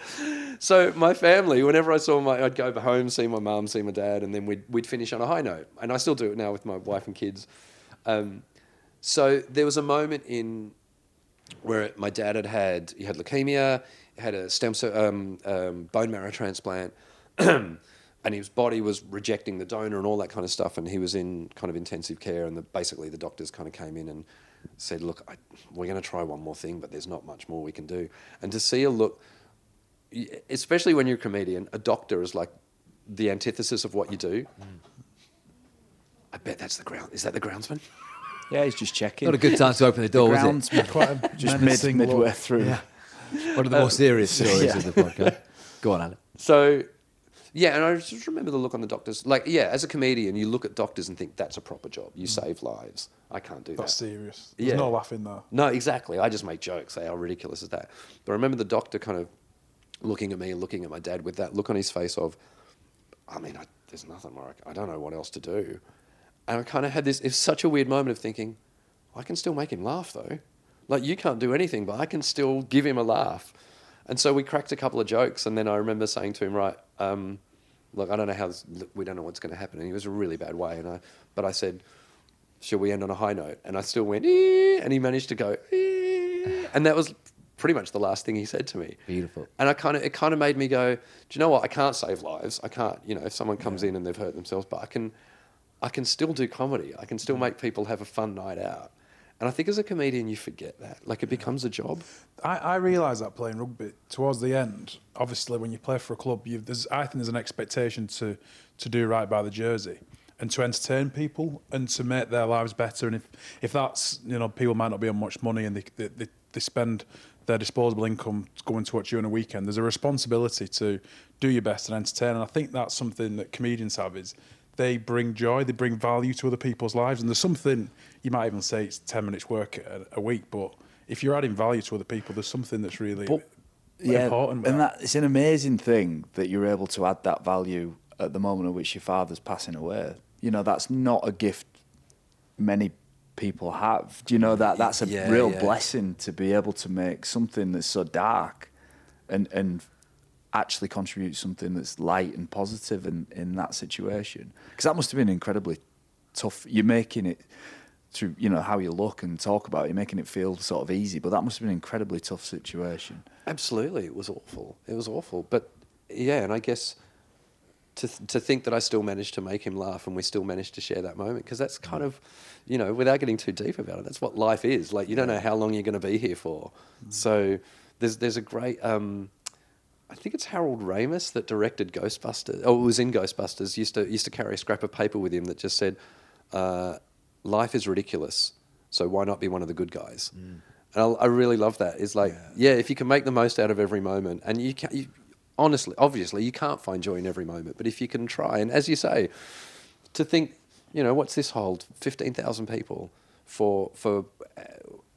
So my family, whenever I saw my, I'd go over home, see my mum, see my dad, and then we'd we'd finish on a high note. And I still do it now with my wife and kids. Um, so there was a moment in where my dad had had he had leukemia, had a stem cell um, um, bone marrow transplant, [CLEARS THROAT] and his body was rejecting the donor and all that kind of stuff. And he was in kind of intensive care, and the, basically the doctors kind of came in and said, "Look, I, we're going to try one more thing, but there's not much more we can do." And to see a look especially when you're a comedian, a doctor is like the antithesis of what you do. I bet that's the ground. Is that the groundsman? Yeah, he's just checking. Not a good time to open the door, was it? Groundsman. Quite a [LAUGHS] just mid, menacing midway look. through. One of the more serious [LAUGHS] stories yeah. of the podcast. Go on, Alan. So, yeah, and I just remember the look on the doctors. Like, yeah, as a comedian, you look at doctors and think that's a proper job. You save lives. I can't do That's that. That's serious. There's Yeah. no laughing there. No, exactly. I just make jokes. How ridiculous is that? But I remember the doctor kind of looking at me and looking at my dad with that look on his face of, I mean, I, there's nothing more. I, I don't know what else to do. And I kind of had this. It's such a weird moment of thinking, I can still make him laugh though. Like you can't do anything, but I can still give him a laugh. And so we cracked a couple of jokes, and then I remember saying to him, right. Um, look, I don't know how this, we don't know what's going to happen. And he was a really bad way. And I, but I said, shall we end on a high note? And I still went, "Eh," and he managed to go, "Eh," and that was pretty much the last thing he said to me. Beautiful. And I kind of, it kind of made me go, do you know what? I can't save lives. I can't, you know, if someone comes in and they've hurt themselves, but I can, I can still do comedy. I can still make people have a fun night out. And I think as a comedian, you forget that. Like it becomes a job. I, I realise that playing rugby towards the end. Obviously, when you play for a club, you there's I think there's an expectation to to do right by the jersey and to entertain people and to make their lives better. And if if that's you know people might not be on much money and they they, they, they spend their disposable income going to watch you on a weekend, there's a responsibility to do your best and entertain. And I think that's something that comedians have is they bring joy, they bring value to other people's lives. And there's something you might even say it's ten minutes work a, a week, but if you're adding value to other people, there's something that's really But- yeah, important. and that. that it's an amazing thing that you're able to add that value at the moment at which your father's passing away. You know, that's not a gift many people have. Do you know that that's a Yeah, real yeah. blessing to be able to make something that's so dark and and actually contribute something that's light and positive in in that situation. Because that must have been incredibly tough. You're making it through you know how you look and talk about it, you're making it feel sort of easy, but that must have been an incredibly tough situation. Absolutely, it was awful. It was awful. But yeah, and I guess to th- to think that I still managed to make him laugh and we still managed to share that moment because that's kind of, you know, without getting too deep about it, that's what life is. Like you don't know how long you're going to be here for. So there's there's a great. Um, I think it's Harold Ramis that directed Ghostbusters. Oh, it was in Ghostbusters. Used to used to carry a scrap of paper with him that just said, uh, "Life is ridiculous, so why not be one of the good guys?" And I, I really love that. It's like, yeah. if you can make the most out of every moment, and you can, you, honestly, obviously, you can't find joy in every moment, but if you can try, and as you say, to think, you know, what's this hold? Fifteen thousand people for for uh,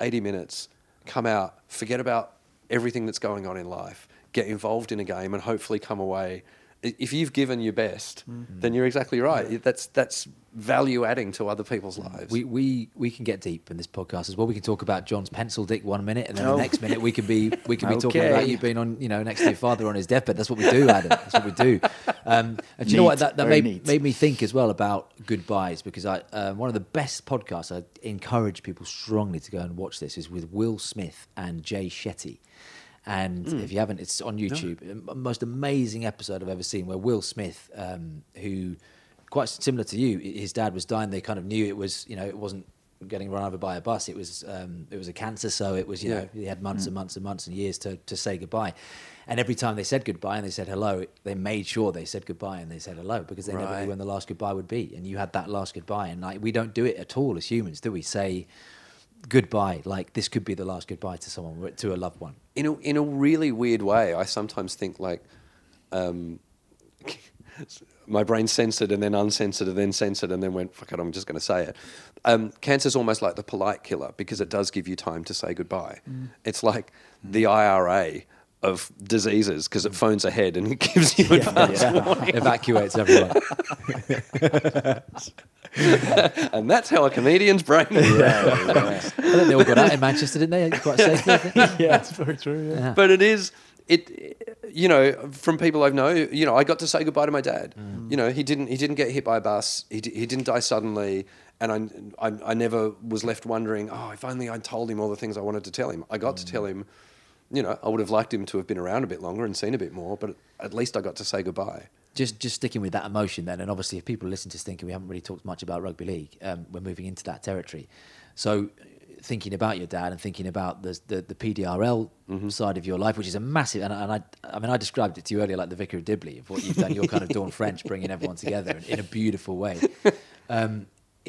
eighty minutes, come out, forget about everything that's going on in life, get involved in a game, and hopefully come away. If you've given your best, then you're exactly right. That's that's value adding to other people's lives. We, we we can get deep in this podcast as well. We can talk about Jon's pencil dick one minute, and then Oh. the next minute we can be we can be talking about you being on you know next to your father on his deathbed. That's what we do, Adam. That's what we do. Um, and do you know what that, that made, neat. made me think as well about goodbyes because I um, one of the best podcasts I encourage people strongly to go and watch this is with Will Smith and Jay Shetty. And if you haven't, it's on YouTube. M- Most amazing episode I've ever seen where Will Smith, um, who quite similar to you, his dad was dying. They kind of knew it was, you know, it wasn't getting run over by a bus. It was, um, it was a cancer. So it was, you know, he had months and months and months and years to, to say goodbye. And every time they said goodbye and they said hello, they made sure they said goodbye and they said hello because they never knew when the last goodbye would be. And you had that last goodbye. And like, we don't do it at all as humans, do we? Say goodbye, like this could be the last goodbye to someone, to a loved one. in a in a really weird way, I sometimes think like, um, [LAUGHS] my brain censored and then uncensored and then censored and then went fuck it, I'm just going to say it. Um, cancer's almost like the polite killer because it does give you time to say goodbye. It's like the IRA of diseases because it mm. phones ahead and it [LAUGHS] gives you advance warning. Evacuates everyone. [LAUGHS] And that's how a comedian's brain works. I think they all got out in Manchester, didn't they? Quite safely, [LAUGHS] yeah, that's very true. Yeah. Yeah. but it is it you know from people I've known you know I got to say goodbye to my dad mm. you know he didn't he didn't get hit by a bus he, di- he didn't die suddenly and I, I I never was left wondering oh if only i'd told him all the things I wanted to tell him I got to mm. tell him you know I would have liked him to have been around a bit longer and seen a bit more but at least I got to say goodbye just just sticking with that emotion then, and obviously if people listen to this thinking we haven't really talked much about rugby league, um, we're moving into that territory. So thinking about your dad and thinking about the the, the PDRL side of your life, which is a massive, and, I- and I I mean I described it to you earlier like the Vicar of Dibley of what you've done. You're kind of Dawn French, bringing everyone together in, in a beautiful way. [LAUGHS] Um,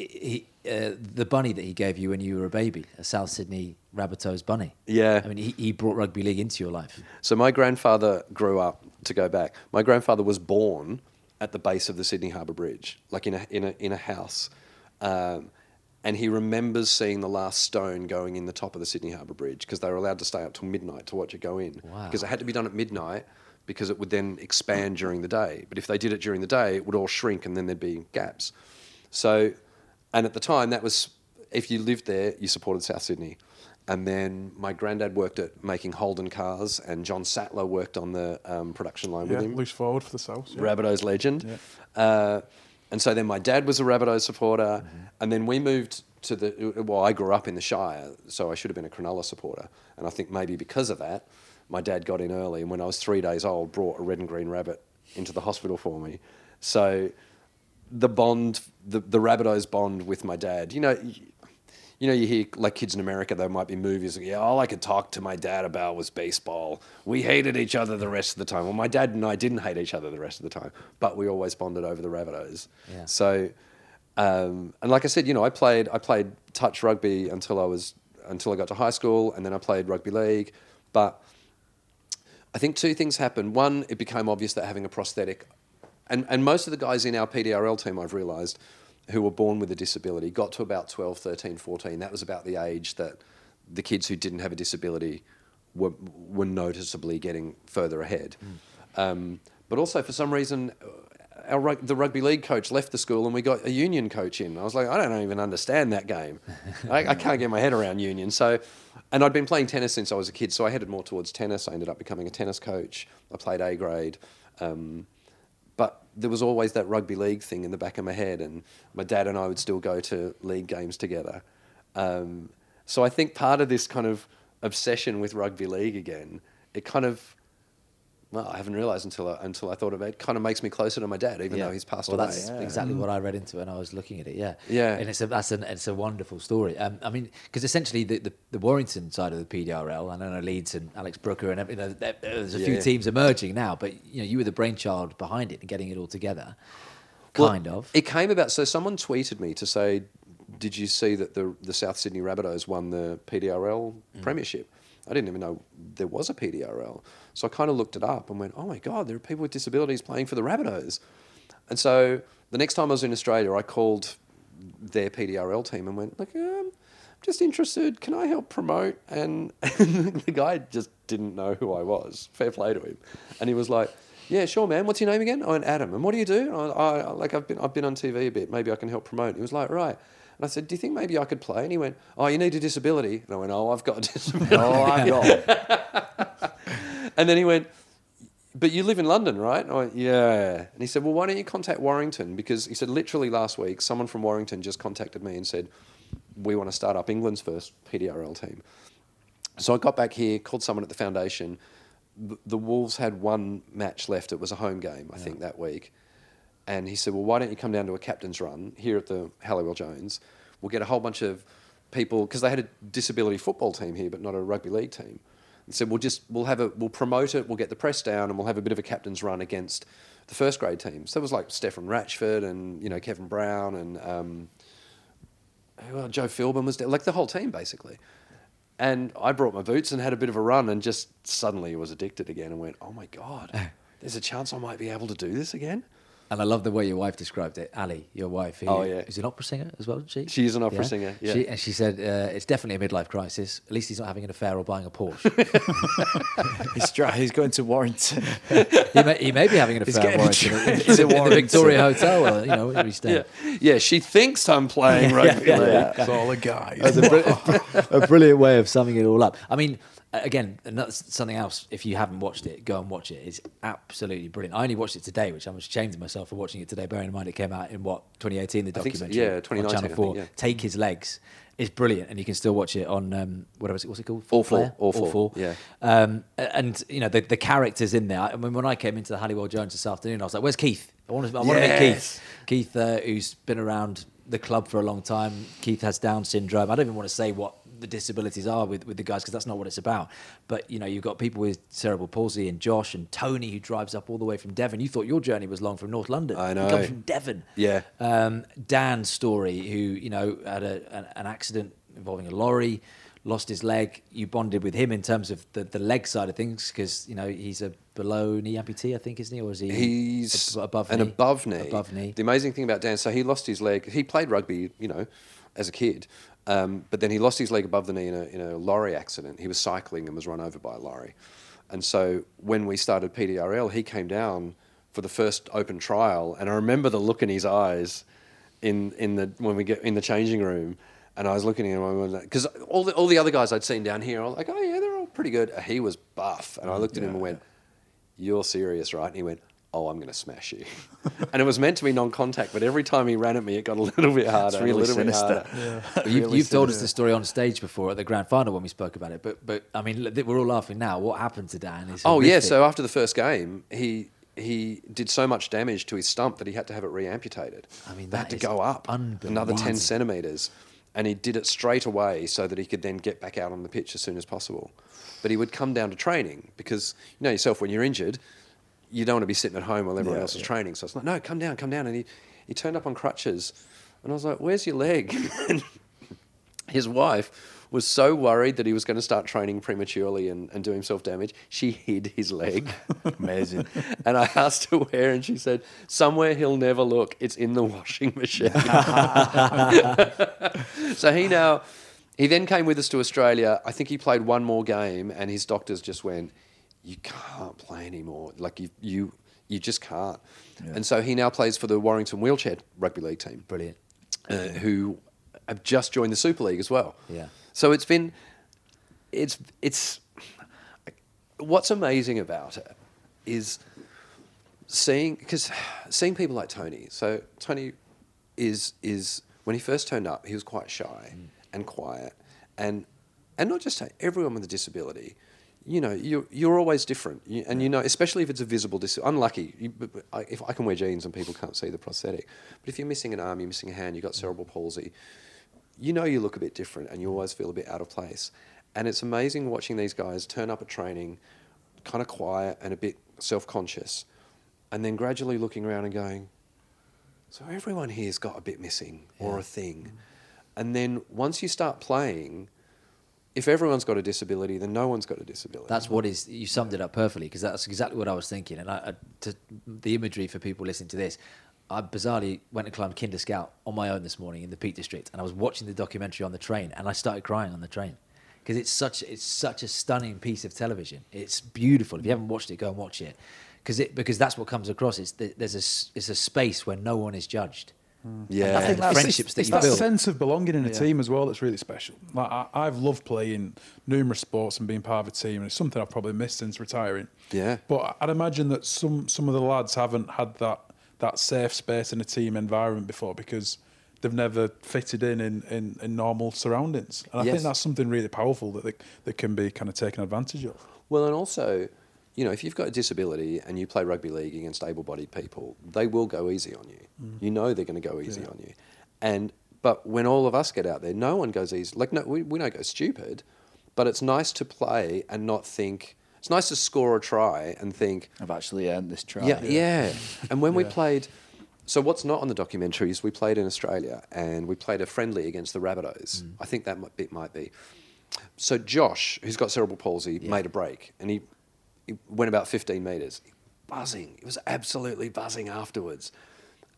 he, uh, the bunny that he gave you when you were a baby, a South Sydney Rabbitohs bunny. Yeah. I mean he, he brought rugby league into your life. So my grandfather grew up to go back. My grandfather was born at the base of the Sydney Harbour Bridge, like in a in a in a house, um, and he remembers seeing the last stone going in the top of the Sydney Harbour Bridge because they were allowed to stay up till midnight to watch it go in. Wow. Because it had to be done at midnight because it would then expand during the day. But if they did it during the day, it would all shrink and then there'd be gaps. So, and at the time, that was if you lived there, you supported South Sydney. And then my granddad worked at making Holden cars, and John Sattler worked on the um, production line Yeah, with him. loose forward for the South. Yeah. Rabbitohs legend. Yeah. Uh, and so then my dad was a Rabbitohs supporter, Mm-hmm. and then we moved to the. Well, I grew up in the Shire, so I should have been a Cronulla supporter. And I think maybe because of that, my dad got in early, and when I was three days old, brought a red and green rabbit into the hospital for me. So the bond, the the Rabbitohs bond with my dad. You know, you know, you hear like kids in America, there might be movies. Like, yeah, all I could talk to my dad about was baseball. We hated each other the rest of the time. Well, my dad and I didn't hate each other the rest of the time, but we always bonded over the Rabbitohs. Yeah. So, um, and like I said, you know, I played I played touch rugby until I was until I got to high school, and then I played rugby league. But I think two things happened. One, it became obvious that having a prosthetic, and, and most of the guys in our PDRL team, I've realised, who were born with a disability, got to about 12, 13, 14. That was about the age that the kids who didn't have a disability were, were noticeably getting further ahead. Um, but also, for some reason, uh, our, the rugby league coach left the school and we got a union coach in. I was like, I don't even understand that game. [LAUGHS] I, I can't get my head around union. So, and I'd been playing tennis since I was a kid, so I headed more towards tennis. I ended up becoming a tennis coach. I played A grade. Um, there was always that rugby league thing in the back of my head, and my dad and I would still go to league games together. Um, so I think part of this kind of obsession with rugby league again, it kind of, well, I haven't realised until I, until I thought of it, kind of makes me closer to my dad, even though he's passed well, away. that's exactly what I read into when I was looking at it. Yeah, Yeah. and it's a that's an it's a wonderful story. Um, I mean, because essentially the, the the Warrington side of the PDRL, and I know Leeds and Alex Brooker and you know, there- there's a few Yeah. teams emerging now, but you know you were the brainchild behind it and getting it all together, Well, kind of. It came about. So someone tweeted me to say, "Did you see that the the South Sydney Rabbitohs won the PDRL Mm. premiership?" I didn't even know there was a PDRL, so I kind of looked it up and went, "Oh my god, there are people with disabilities playing for the Rabbitohs." And so the next time I was in Australia, I called their PDRL team and went, "Look, um, I'm just interested. Can I help promote?" And, [LAUGHS] the guy just didn't know who I was. Fair play to him. And he was like, "Yeah, sure, man. What's your name again?" I went, "Adam." And what do you do? I, I like I've been I've been on TV a bit. Maybe I can help promote. He was like, "Right." And I said, "Do you think maybe I could play?" And he went, "Oh, you need a disability." And I went, "Oh, I've got a disability." Oh, I've got. [LAUGHS] And then he went, but you live in London, right? And I went, yeah. And he said, well, why don't you contact Warrington? Because he said, literally last week, someone from Warrington just contacted me and said, we want to start up England's first PDRL team. So I got back here, called someone at the foundation. The, the Wolves had one match left. It was a home game, I think, that week. And he said, well, why don't you come down to a captain's run here at the Halliwell Jones? We'll get a whole bunch of people, because they had a disability football team here, but not a rugby league team. And said, we'll just, we'll have a, we'll promote it, we'll get the press down, and we'll have a bit of a captain's run against the first grade teams. So it was like Stefan Ratchford and, you know, Kevin Brown and um, well, Joe Philbin was there, like the whole team basically. And I brought my boots and had a bit of a run and just suddenly was addicted again and went, oh my God, [LAUGHS] there's a chance I might be able to do this again. And I love the way your wife described it, Ali, your wife. Who Oh, yeah. is an opera singer as well. Isn't she She is an opera singer, yeah. She, and she said uh, it's definitely a midlife crisis. At least he's not having an affair or buying a Porsche. [LAUGHS] He's, dry, he's going to Warrington. [LAUGHS] he, may, he may be having an affair at getting Warrington. a in, train to in the Victoria Hotel, or, you know, where he's staying. Yeah, yeah. She thinks I'm playing [LAUGHS] rugby league. It's all the guys. That's a, br- a brilliant way of summing it all up. I mean, a- again, another, something else. If you haven't watched it, go and watch it. It's absolutely brilliant. I only watched it today, which I'm ashamed of myself for watching it today. Bearing in mind it came out in what 2018, the think so, documentary. yeah, on Channel Four. think, yeah. Take his legs. It's brilliant, and you can still watch it on um, whatever it's, what's it called? All Four, Player? All Four, yeah. Um, and you know the, the characters in there. I mean, when I came into the Halliwell Jones this afternoon, I was like, "Where's Keith? I want to, I want to meet Keith. Keith, uh, who's been around the club for a long time. Keith has Down syndrome. I don't even want to say what the disabilities are with, with the guys because that's not what it's about. But you know, you've got people with cerebral palsy and Josh and Tony who drives up all the way from Devon. You thought your journey was long from North London. I He know. comes from Devon. Yeah. Um, Dan's story, who you know had a, an, an accident involving a lorry, lost his leg. You bonded with him in terms of the, the leg side of things because you know he's a below knee amputee, I think, isn't he, or is he? He's ab- above an knee? above knee. Above knee. The amazing thing about Dan, so he lost his leg. He played rugby, you know, as a kid, um, but then he lost his leg above the knee in a, in a lorry accident. He was cycling and was run over by a lorry, and so when we started PDRL, he came down for the first open trial, and I remember the look in his eyes in in the when we get in the changing room. And I was looking at him because all the all the other guys I'd seen down here, I was like, oh yeah, they're all pretty good. He was buff, and I looked at him and went, "You're serious, right?" And he went, "Oh, I'm going to smash you." [LAUGHS] and it was meant to be non-contact, but every time he ran at me, it got a little bit harder. and a really little bit sinister. harder. You've, [LAUGHS] Really you've told us sinister. the story on stage before at the grand final when we spoke about it, but but I mean, we're all laughing now. What happened to Dan? Is Oh yeah, so after the first game, he he did so much damage to his stump that he had to have it re-amputated. I mean, they had to go up another ten centimeters, and he did it straight away so that he could then get back out on the pitch as soon as possible. But he would come down to training because you know yourself when you're injured, you don't want to be sitting at home while everyone Yeah, else is yeah. training. So it's like, no, come down, come down, and he he turned up on crutches, and I was like, where's your leg? [LAUGHS] and his wife was so worried that he was going to start training prematurely and, and do himself damage, she hid his leg. [LAUGHS] Amazing. [LAUGHS] and I asked her where, and she said, somewhere he'll never look. It's in the washing machine. so he now, he then came with us to Australia. I think he played one more game, and his doctors just went, you can't play anymore. Like you, you, you just can't. And so he now plays for the Warrington Wheelchair Rugby League team brilliant. uh, who have just joined the Super League as well. Yeah. So it's been, it's it's, what's amazing about it is seeing because seeing people like Tony. So Tony is is when he first turned up, he was quite shy and quiet, and and not just everyone with a disability. You know, you're, you're always different, you, and you know, especially if it's a visible disability. Unlucky, you, but- but I- if I can wear jeans and people can't see the prosthetic, but if you're missing an arm, you're missing a hand, you've got cerebral palsy, you know you look a bit different and you mm. always feel a bit out of place. And it's amazing watching these guys turn up at training, kind of quiet and a bit self conscious, and then gradually looking around and going, so everyone here's got a bit missing or a thing. Mm. And then once you start playing, if everyone's got a disability, then no one's got a disability. That's what is. You summed it up perfectly because that's exactly what I was thinking. And I, I, to, the imagery for people listening to this, I bizarrely went to climb Kinder Scout on my own this morning in the Peak District, and I was watching the documentary on the train, and I started crying on the train because it's such it's such a stunning piece of television. It's beautiful. If you haven't watched it, go and watch it because it because that's what comes across. It's the, there's a it's a space where no one is judged. Yeah. I think that's- friendships that It's you that build. sense of belonging in a Yeah. team as well that's really special. Like I, I've loved playing numerous sports and being part of a team, and it's something I've probably missed since retiring. Yeah. But I'd imagine that some some of the lads haven't had that that safe space in a team environment before because they've never fitted in in, in, in normal surroundings. And I Yes. think that's something really powerful that they, that can be kind of taken advantage of. Well, and also, you know, if you've got a disability and you play rugby league against able-bodied people, they will go easy on you. Mm-hmm. You know they're going to go easy on you. And but when all of us get out there, no one goes easy. Like no, we, we don't go stupid, but it's nice to play and not think. It's nice to score a try and think, I've actually earned this try. yeah, yeah. And when we [LAUGHS] played, so what's not on the documentary is we played in Australia and we played a friendly against the Rabbitohs. Mm. I think that might, bit might be. So Josh, who's got cerebral palsy, made a break and he, he went about 15 metres. Buzzing. It was absolutely buzzing afterwards.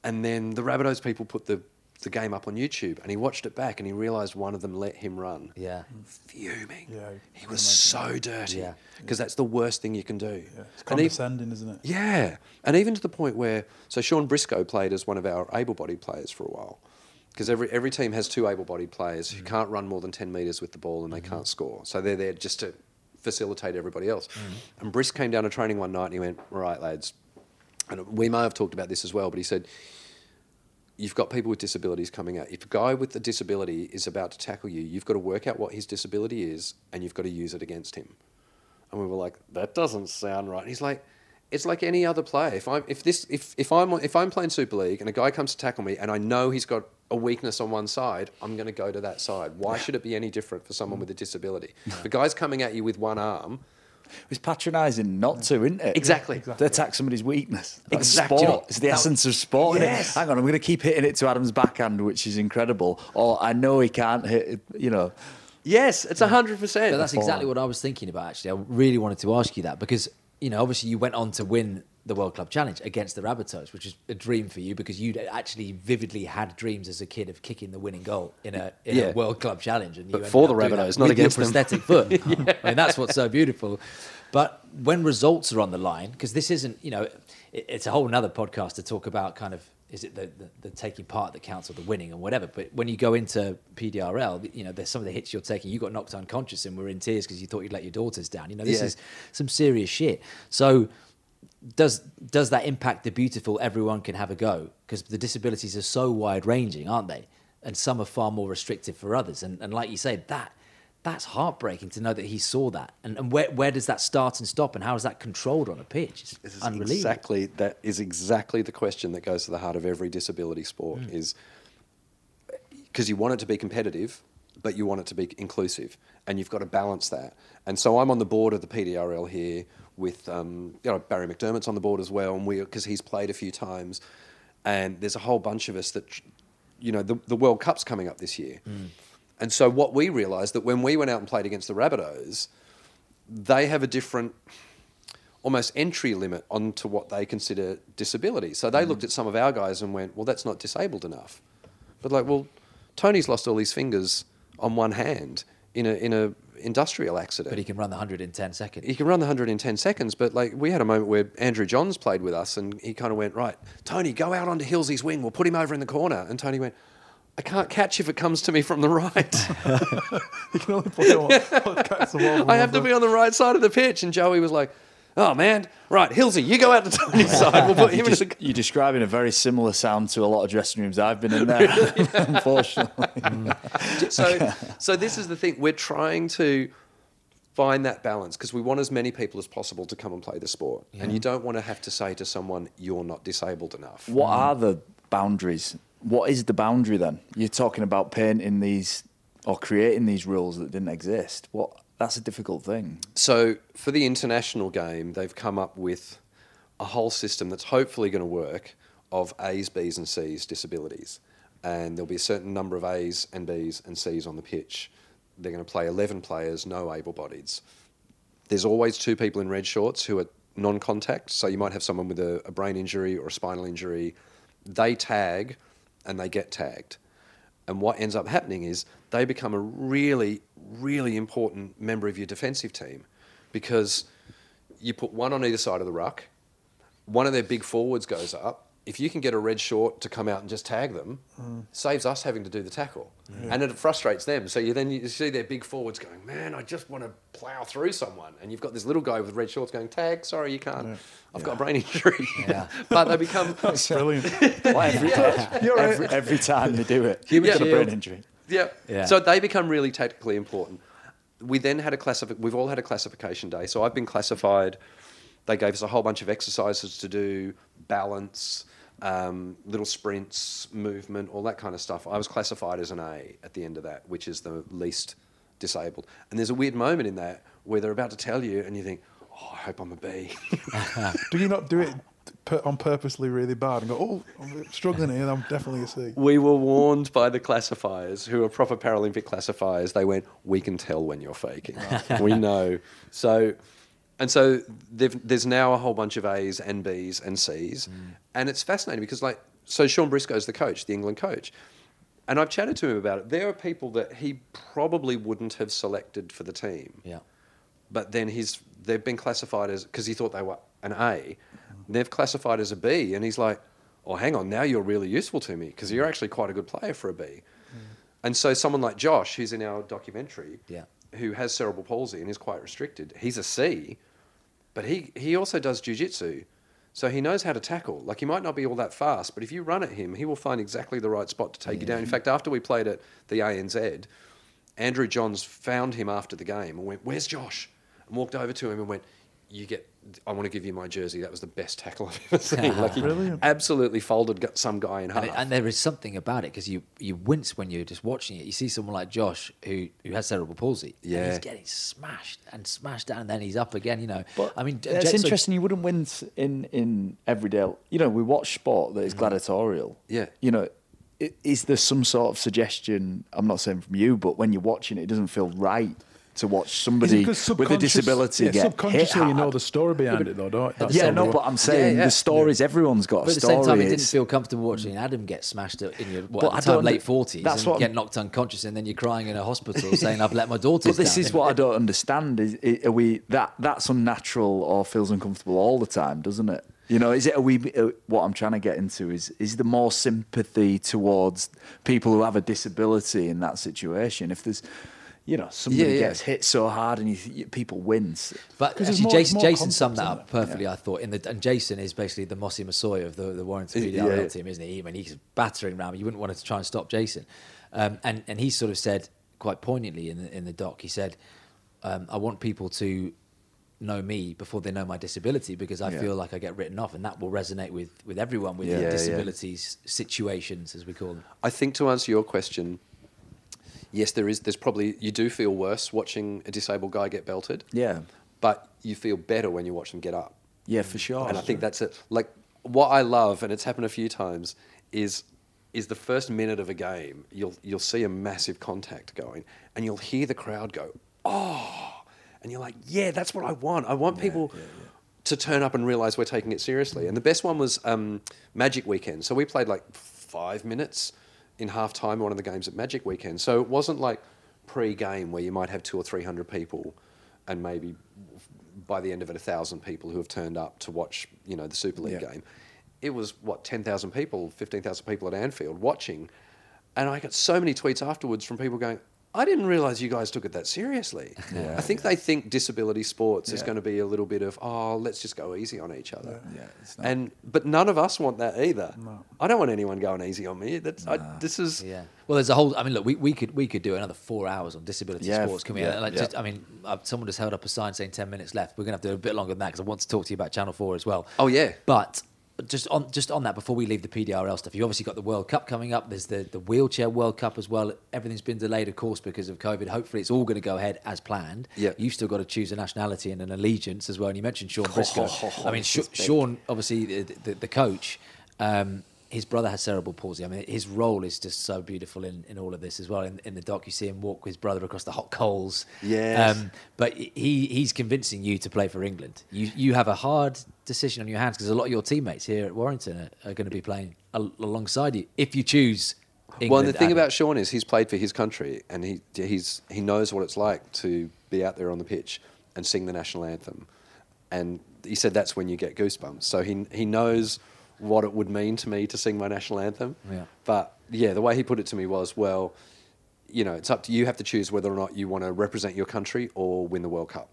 And then the Rabbitohs people put the, the game up on YouTube and he watched it back and he realised one of them let him run. Yeah. Fuming. Yeah, he was so dirty. Yeah. Because that's the worst thing you can do. Yeah. It's And even- condescending, isn't it? yeah, and even to the point where so Shaun Briscoe played as one of our able-bodied players for a while, because every every team has two able-bodied players who mm. can't run more than ten meters with the ball and they mm-hmm. can't score, so they're there just to facilitate everybody else. Mm. And Brisk came down to training one night and he went, "All right, lads," and we may have talked about this as well, but he said. You've got people with disabilities coming out. If a guy with a disability is about to tackle you, you've got to work out what his disability is and you've got to use it against him. And we were like, that doesn't sound right. And he's like, it's like any other player. If I'm if this if, if I'm if I'm playing Super League and a guy comes to tackle me and I know he's got a weakness on one side, I'm going to go to that side. Why should it be any different for someone mm. with a disability? [LAUGHS] The guy's coming at you with one arm, It's patronising not to, isn't it? Exactly. To attack somebody's weakness. That's Exactly. sport. It's the now- essence of sport. Yes. Hang on, I'm going to keep hitting it to Adam's backhand, which is incredible. Or I know he can't hit it, you know. yes, it's hundred percent. That's exactly what I was thinking about. Actually, I really wanted to ask you that because you know, obviously, you went on to win the World Club Challenge against the Rabbitohs, which is a dream for you because you'd actually vividly had dreams as a kid of kicking the winning goal in a, in Yeah. a World Club Challenge, and you But for the Rabbitohs, not with against your them. prosthetic foot. [LAUGHS] [LAUGHS] I mean, that's what's so beautiful. But when results are on the line, because this isn't, you know, it, it's a whole nother podcast to talk about kind of is it the, the, the taking part that counts or the winning or whatever? But when you go into PDRL, you know, there's some of the hits you're taking. You got knocked unconscious and were in tears because you thought you'd let your daughters down. You know, this Yeah. is some serious shit. So does does that impact the beautiful? Everyone can have a go because the disabilities are so wide ranging, aren't they? And some are far more restrictive for others. And and like you say, that that's heartbreaking to know that he saw that. And and where where does that start and stop? And how is that controlled on a pitch? It's This is unbelievable. exactly that is exactly the question that goes to the heart of every disability sport Mm. is because you want it to be competitive, but you want it to be inclusive, and you've got to balance that. And so I'm on the board of the PDRL here with um, you know Barrie McDermott's on the board as well, and we because he's played a few times, and there's a whole bunch of us that you know the, the World Cup's coming up this year. And so what we realised that when we went out and played against the Rabbitohs, they have a different almost entry limit onto what they consider disability. So they looked mm. at some of our guys and went, well, that's not disabled enough. But like, well, Tony's lost all his fingers on one hand in a in a industrial accident. but he can run the 110 seconds. He can run the 110 seconds, but like we had a moment where Andrew Johns played with us and he kind of went, right, Tony, go out onto Hillsy's wing. We'll put him over in the corner. And Tony went, I can't catch if it comes to me from the right. [LAUGHS] You can only play one. catch the ball from I have to be on the right side of the pitch. And Joey was like, oh man, right, Hillsy, you go out to Tony's [LAUGHS] side. We'll put him You're, in the you're describing a very similar sound to a lot of dressing rooms I've been in there, [LAUGHS] unfortunately. Mm. so, so this is the thing. We're trying to find that balance because we want as many people as possible to come and play the sport. And you don't want to have to say to someone, you're not disabled enough. What are the boundaries? What is the boundary then? You're talking about painting these or creating these rules that didn't exist. What? That's a difficult thing. So for the international game, they've come up with a whole system that's hopefully going to work of A's, B's, and C's disabilities. And there'll be a certain number of A's and B's and C's on the pitch. They're going to play 11 players, no able bodieds. There's always two people in red shorts who are non contact. So you might have someone with a, a brain injury or a spinal injury. They tag and they get tagged. And what ends up happening is they become a really, really important member of your defensive team because you put one on either side of the ruck, one of their big forwards goes up. If you can get a red short to come out and just tag them, saves us having to do the tackle, and it frustrates them. So you then you see their big forwards going, "Man, I just want to plow through someone," and you've got this little guy with red shorts going, "Tag, sorry, you can't. I've got a brain injury." [LAUGHS] Yeah. [LAUGHS] but they become [LAUGHS] Brilliant. Well, every, every, every time they do it, Human you've got a brain injury. Yeah. Yeah. So they become really tactically important. We then had a classific. We've all had a classification day. So I've been classified. They gave us a whole bunch of exercises to do, balance, um, little sprints, movement, all that kind of stuff. I was classified as an A at the end of that, which is the least disabled. And there's a weird moment in that where they're about to tell you, and you think, "Oh, I hope I'm a B." [LAUGHS] Do you not do it on purposely really bad and go, oh, I'm struggling here, I'm definitely a C. we were warned by the classifiers, who are proper Paralympic classifiers. They went, "We can tell when you're faking. we know." So, and so there's now a whole bunch of A's and B's and C's, mm. and it's fascinating because, like, so Shaun Briscoe's the coach, the England coach, and I've chatted to him about it. There are people that he probably wouldn't have selected for the team Yeah. but then he's they've been classified as because he thought they were an A, they've classified as a B, and he's like, "Oh, hang on, now you're really useful to me because you're actually quite a good player for a B." Mm. And so someone like Josh, who's in our documentary, Yeah. who has cerebral palsy and is quite restricted, he's a C, but he he also does jujitsu. So he knows how to tackle. Like he might not be all that fast, but if you run at him, he will find exactly the right spot to take you down. In fact, after we played at the ANZ, Andrew Johns found him after the game and went, "Where's Josh?" and walked over to him and went, "You get. I want to give you my jersey. That was the best tackle [LAUGHS] I've ever seen. [LAUGHS] like he Brilliant. absolutely folded gu- some guy in half. And, it- and there is something about it because you, you wince when you're just watching it. You see someone like Josh who, who has cerebral palsy. and Yeah. he's getting smashed and smashed down, and then he's up again. You know, But I mean, it's Jet- so- interesting. You wouldn't win in in everyday. You know, we watch sport that is mm. gladiatorial. Yeah. You know, is there some sort of suggestion? I'm not saying from you, but when you're watching it, it doesn't feel right to watch somebody with a disability yeah, get hit subconsciously you know the story behind it though, don't you? Yeah, no, but I'm saying yeah. the stories. Everyone's got But a at the same time, it didn't feel comfortable watching Adam get smashed in your what, But at the time, late forties that's and what get I'm- knocked unconscious, and then you're crying in a hospital saying, "I've let my [LAUGHS] daughter But this down." is what I [LAUGHS] don't understand. Is i- are we that that's unnatural or feels uncomfortable all the time, doesn't it? You know, is it a wee uh, what I'm trying to get into is is there more sympathy towards people who have a disability in that situation? If there's, you know, somebody Yeah, yeah. gets hit so hard and you, you, people wins. But 'Cause there's actually, more- Jason, more Jason summed that up isn't perfectly, I thought. In the and Jason is basically the Mose Masoe of the, the Warrington Yeah, PDRL yeah. team, isn't he? I mean, he's battering around. You wouldn't want to try and stop Jason. Um, and and he sort of said quite poignantly in the in the doc. He said, um, "I want people to." know me before they know my disability because I Yeah. feel like I get written off and that will resonate with, with everyone with Yeah, yeah. disabilities situations as we call them. I think to answer your question, yes, there is. There's probably you do feel worse watching a disabled guy get belted, Yeah, but you feel better when you watch them get up. yeah, for sure. and I think that's it. Like what I love, and it's happened a few times, is is the first minute of a game. You'll you'll see a massive contact going, and you'll hear the crowd go, "Oh," and you're like, "Yeah, that's what I want. I want people." To turn up and realize we're taking it seriously. And the best one was um, Magic Weekend. So we played like five minutes in half time one of the games at Magic Weekend. So it wasn't like pre game where you might have two or three hundred people and maybe by the end of it, a thousand people who have turned up to watch, you know, the Super League Yeah. game. It was what ten thousand people, fifteen thousand people at Anfield watching, and I got so many tweets afterwards from people going, "I didn't realise you guys took it that seriously." Yeah, I think they think disability sports is going to be a little bit of, "Oh, let's just go easy on each other." Yeah, and but none of us want that either. No. I don't want anyone going easy on me. That's I, this is Yeah. Well, there's a whole. I mean, look, we, we could we could do another four hours on disability Yeah, sports. Can we? yeah, like, yeah. just, I mean, uh, someone just held up a sign saying ten minutes left. We're gonna have to do a bit longer than that because I want to talk to you about Channel Four as well. Oh, yeah. But just on just on that, before we leave the PDRL stuff, you obviously got the World Cup coming up. There's the the wheelchair World Cup as well. Everything's been delayed, of course, because of COVID. Hopefully, it's all going to go ahead as planned. Yeah. You've still got to choose a nationality and an allegiance as well. And you mentioned Shaun Briscoe. [LAUGHS] I mean, Shaun, obviously the, the, the coach. Um, his brother has cerebral palsy. I mean, his role is just so beautiful in, in all of this as well. In, in the doc, you see him walk with his brother across the hot coals. Yes. Um, but he he's convincing you to play for England. You you have a hard decision on your hands because a lot of your teammates here at Warrington are, are going to be playing al- alongside you if you choose. England. Well, and the thing Adam. about Shaun is he's played for his country, and he he's he knows what it's like to be out there on the pitch and sing the national anthem, and he said that's when you get goosebumps. So he he knows what it would mean to me to sing my national anthem. Yeah. But yeah, the way he put it to me was, well, you know, it's up to you. Have to choose whether or not you want to represent your country or win the World Cup.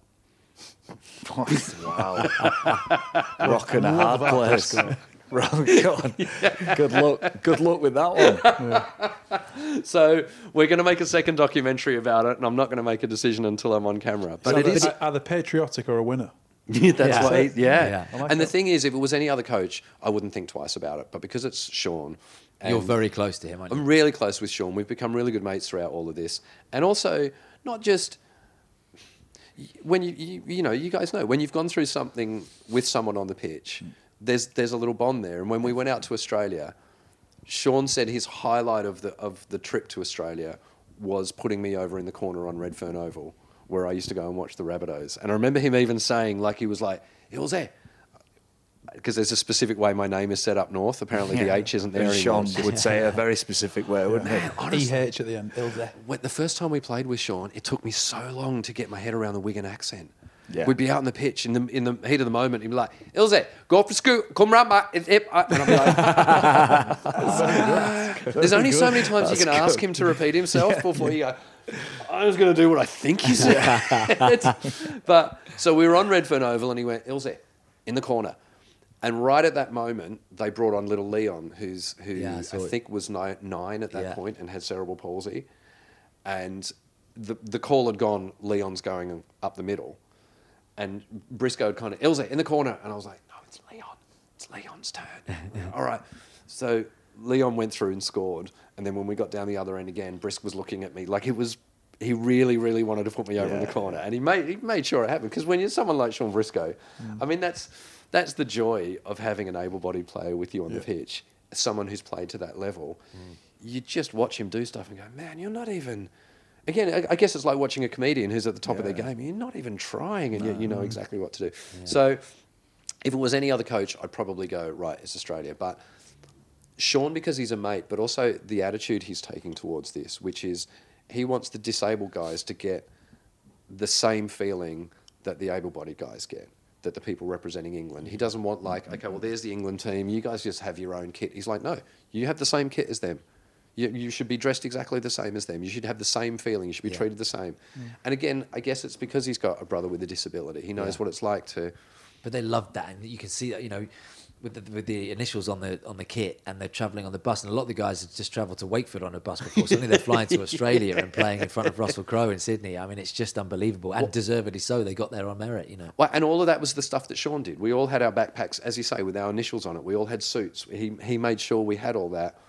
wow, [LAUGHS] rocking a hard place. [LAUGHS] Right, God. [LAUGHS] Good luck. Good luck with that one. So we're going to make a second documentary about it, and I'm not going to make a decision until I'm on camera. But So it is. either, either patriotic or a winner. [LAUGHS] Yeah, that's Yeah. He, yeah. Yeah. Like and the thing is, if it was any other coach, I wouldn't think twice about it. But because it's Shaun, and you're very close to him, aren't you? I'm really close with Shaun. We've become really good mates throughout all of this, and also not just when you, you you know you guys know when you've gone through something with someone on the pitch, mm. there's there's a little bond there. And when we went out to Australia, Shaun said his highlight of the of the trip to Australia was putting me over in the corner on Redfern Oval, where I used to go and watch the Rabbitohs. And I remember him even saying, like he was like, "It was there." Because there's a specific way my name is set up north. Apparently, the H isn't there And anymore. Shaun would say a very specific way, wouldn't he? honestly- EH at the end. Ilze. When, the first time we played with Shaun, it took me so long to get my head around the Wigan accent. Yeah. We'd be out on the pitch in the in the heat of the moment. He'd be like, "Ilse, go for scoot, come round back." It's hip. And I'd be like, [LAUGHS] "There's only so many times you can ask him to repeat himself before you go. I was going to do what I think he said. [LAUGHS] but so we were on Redfern Oval, and he went, "Ilse, in the corner." And right at that moment, they brought on little Leon, who's who Yeah, I I, saw it. think was nine, nine at that Yeah. point and had cerebral palsy and the the call had gone. Leon's going up the middle, and Briscoe had kind of Ilse in the corner, and I was like, no, it's Leon. It's Leon's turn. [LAUGHS] All right, so Leon went through and scored, and then when we got down the other end again, Brisk was looking at me like it was. He really, really wanted to put me over in the corner, and he made he made sure it happened. Because when you're someone like Shaun Briscoe, mm. I mean that's that's the joy of having an able-bodied player with you on the pitch, someone who's played to that level. Mm. You just watch him do stuff and go, man, you're not even. Again, I- guess it's like watching a comedian who's at the top of their game. You're not even trying, and yet you know exactly what to do. So, if it was any other coach, I'd probably go right. It's Australia, but Shaun because he's a mate, but also the attitude he's taking towards this, which is he wants the disabled guys to get the same feeling that the able-bodied guys get, that the people representing England. He doesn't want like, mm-hmm. okay, well, there's the England team. You guys just have your own kit. He's like, no, you have the same kit as them. You, you should be dressed exactly the same as them. You should have the same feeling. You should be Yeah. treated the same. Mm. And again, I guess it's because he's got a brother with a disability. He knows Yeah. what it's like to. But they loved that, and you can see that you know, with the, with the initials on the on the kit, and they're travelling on the bus, and a lot of the guys have just travelled to Wakefield on a bus before. Suddenly they're flying to [LAUGHS] Australia and playing in front of Russell Crowe in Sydney. I mean, it's just unbelievable, and deservedly so. They got there on merit, you know. Well, and all of that was the stuff that Sean did. We all had our backpacks, as you say, with our initials on it. We all had suits. He, he made sure we had all that,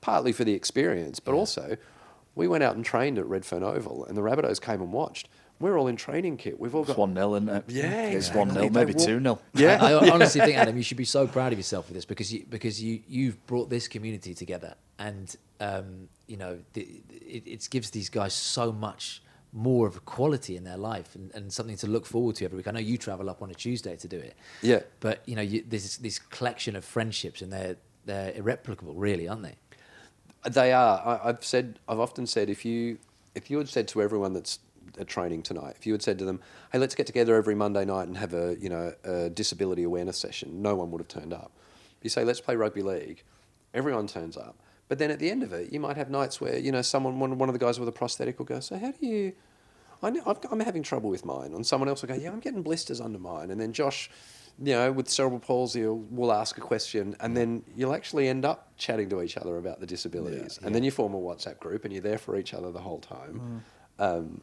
partly for the experience, but also we went out and trained at Redfern Oval, and the Rabbitohs came and watched. We're all in training kit. We've all It's got. 1 0, isn't it? Yeah, It's exactly. 1 0, maybe walk- 2 0. Yeah. I, I [LAUGHS] honestly think, Adam, you should be so proud of yourself for this because you because you you've brought this community together, and um, you know the, it, it gives these guys so much more of a quality in their life and, and something to look forward to every week. I know you travel up on a Tuesday to do it, Yeah. but you know you, there's this collection of friendships, and they're they're irreplicable, really, aren't they? They are. I, I've said. I've often said if you if you had said to everyone that's at training tonight, if you had said to them, "Hey, let's get together every Monday night and have a you know a disability awareness session," no one would have turned up. You say, "Let's play rugby league," everyone turns up. But then at the end of it, you might have nights where you know someone one, one of the guys with a prosthetic will go, "So how do you?" I know, I've, I'm having trouble with mine. And someone else will go, yeah, I'm getting blisters under mine. And then Josh, you know, with cerebral palsy, will, will ask a question. And then you'll actually end up chatting to each other about the disabilities. and then you form a WhatsApp group and you're there for each other the whole time. Um,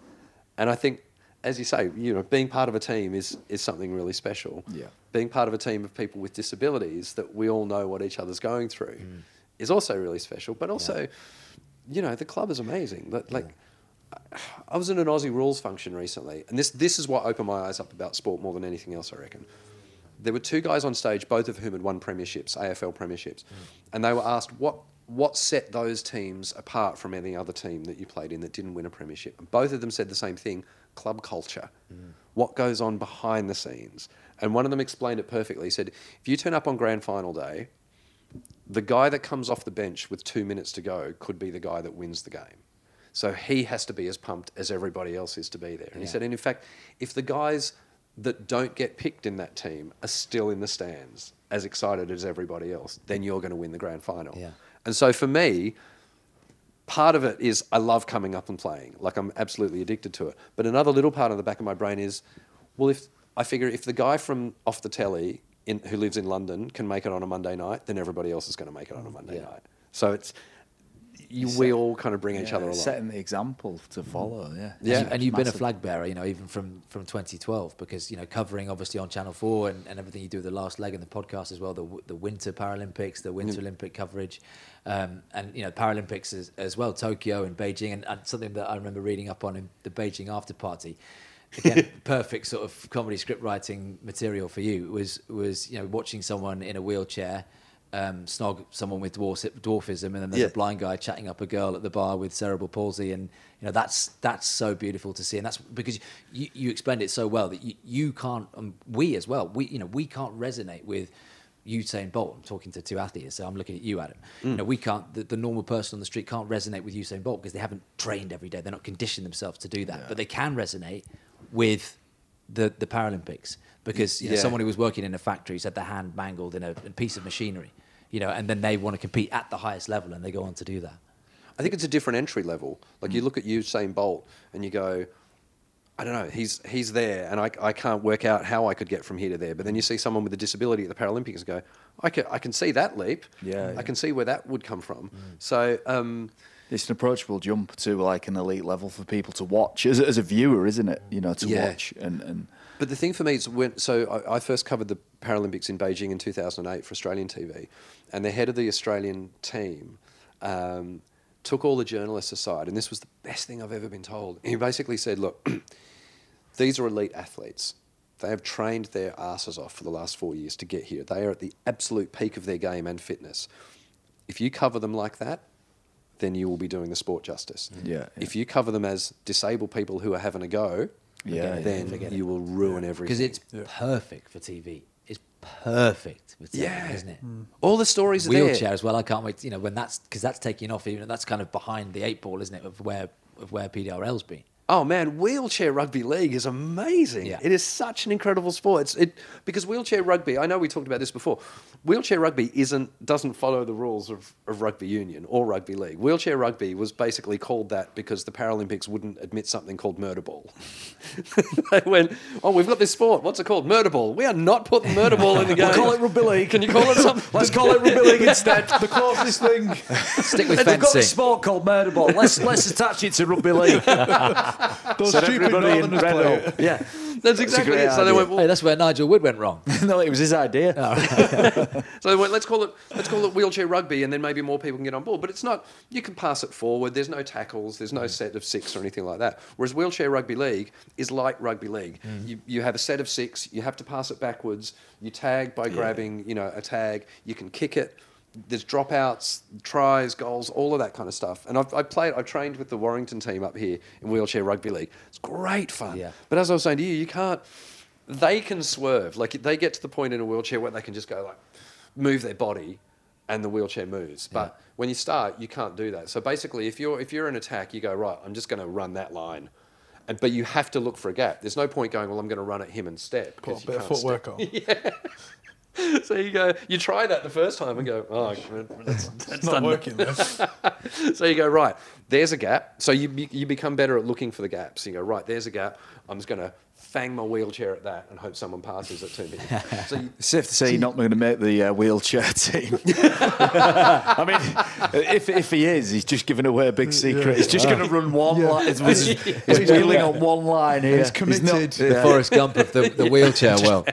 and I think, as you say, you know, being part of a team is, is something really special. Yeah. Being part of a team of people with disabilities that we all know what each other's going through mm. is also really special. But also, you know, the club is amazing. But like, I was in an Aussie rules function recently, and this this is what opened my eyes up about sport more than anything else. I reckon there were two guys on stage, both of whom had won premierships, AFL premierships, mm. and they were asked what what set those teams apart from any other team that you played in that didn't win a premiership. And both of them said the same thing: club culture. Mm. What goes on behind the scenes? And one of them explained it perfectly. He said, if you turn up on grand final day, the guy that comes off the bench with two minutes to go could be the guy that wins the game. So he has to be as pumped as everybody else is to be there. And he said, and in fact, if the guys that don't get picked in that team are still in the stands as excited as everybody else, then you're going to win the grand final. Yeah. And so for me, part of it is I love coming up and playing. Like I'm absolutely addicted to it. But another little part of the back of my brain is, well, if I figure if the guy from off the telly in, who lives in London can make it on a Monday night, then everybody else is going to make it on a Monday Yeah. night. So it's you, we all kind of bring each other along. Setting the example to follow, yeah. Yeah. and, you, and you've been a flag bearer, you know, even from from 2012, because you know, covering obviously on Channel Four and, and everything you do with the last leg and the podcast as well, the the Winter Paralympics, the Winter Olympic coverage, um, and you know, Paralympics as, as well, Tokyo and Beijing, and, and something that I remember reading up on in the Beijing after party. Again, [LAUGHS] perfect sort of comedy script writing material for you was was you know watching someone in a wheelchair. Um, snog someone with dwarf, dwarfism, and then there's Yeah. a blind guy chatting up a girl at the bar with cerebral palsy, and you know that's that's so beautiful to see, and that's because you, you explained it so well that you, you can't, um, we as well, we you know we can't resonate with Usain Bolt. I'm talking to two athletes, so I'm looking at you, Adam. You know we can't, the, the normal person on the street can't resonate with Usain Bolt because they haven't trained every day, they're not conditioned themselves to do that, but they can resonate with the the Paralympics because you know, Yeah. someone who was working in a factory had their hand mangled in a, a piece of machinery, you know, and then they want to compete at the highest level and they go on to do that. I think it's a different entry level. Like Mm. you look at Usain Bolt and you go, I don't know, he's he's there, and I, I can't work out how I could get from here to there. But then you see someone with a disability at the Paralympics and go, I can I can see that leap. Yeah, I can see where that would come from. Mm. So um, It's an approachable jump to like an elite level for people to watch as, as a viewer, isn't it? You know, to Yeah. watch and, and But the thing for me is when so I, I first covered the Paralympics in Beijing in 2008 for Australian TV, and the head of the Australian team um, took all the journalists aside, and this was the best thing I've ever been told. He basically said, "Look, [CLEARS THROAT] these are elite athletes. They have trained their asses off for the last four years to get here. They are at the absolute peak of their game and fitness. If you cover them like that." Then you will be doing the sport justice. Yeah, yeah. If you cover them as disabled people who are having a go, Yeah, then forget it. you will ruin everything. Because it's perfect for TV. It's perfect for TV, Yeah. isn't it? Mm. All the stories are Wheelchair there. as well. I can't wait. You know when that's because that's taking off. Even that's kind of behind the eight ball, isn't it? Of where of where PDRL's been. Oh man, wheelchair rugby league is amazing. Yeah. It is such an incredible sport. It's, it because wheelchair rugby. I know we talked about this before. Wheelchair rugby isn't doesn't follow the rules of, of rugby union or rugby league. Wheelchair rugby was basically called that because the Paralympics wouldn't admit something called murder ball. [LAUGHS] they went, oh, we've got this sport. What's it called? Murder ball. We are not putting murder ball in the [LAUGHS] game. We'll call it rugby league. Can you call it something? [LAUGHS] Let's call it rugby league instead. the closest thing. Stick with They've got fencing. a sport called murder ball. Let's let's attach it to rugby league. Those Said stupid Northerners play it. yeah, that's exactly it. So they went, well, Hey, that's where Nigel Wood went wrong. [LAUGHS] no, it was his idea. Oh, [LAUGHS] so they went, let's call it let's call it wheelchair rugby, and then maybe more people can get on board. But it's not. You can pass it forward. There's no tackles. There's no mm. set of six or anything like that. Whereas wheelchair rugby league is like rugby league. Mm. You, you have a set of six. You have to pass it backwards. You tag by grabbing, you know, a tag. You can kick it. There's dropouts, tries, goals, all of that kind of stuff. And I've, I've played. I've trained with the Warrington team up here in wheelchair rugby league. It's great fun. Yeah. But as I was saying to you, you can't. They can swerve. Like they get to the point in a wheelchair where they can just go like move their body, and the wheelchair moves. But when you start, you can't do that. So basically, if you're if you're in attack, you go right. I'm just going to run that line, and but you have to look for a gap. There's no point going. Well, I'm going to run at him and step. Put 'cause a you bit of can't step. footwork on. [LAUGHS] [LAUGHS] So you go. You try that the first time and go. Oh, [LAUGHS] that's, that's It's not working. [LAUGHS] So you go right. There's a gap. So you be- you become better at looking for the gaps. You go right. There's a gap. I'm just going to fang my wheelchair at that and hope someone passes it to me. So you, Safe to say you're not going to make the uh, wheelchair team. I mean, if, if he is, he's just giving away a big secret. He's just going to run one line. He's, he's, he's wheeling on one line here. He's committed. The Forrest Gump of the, the wheelchair world.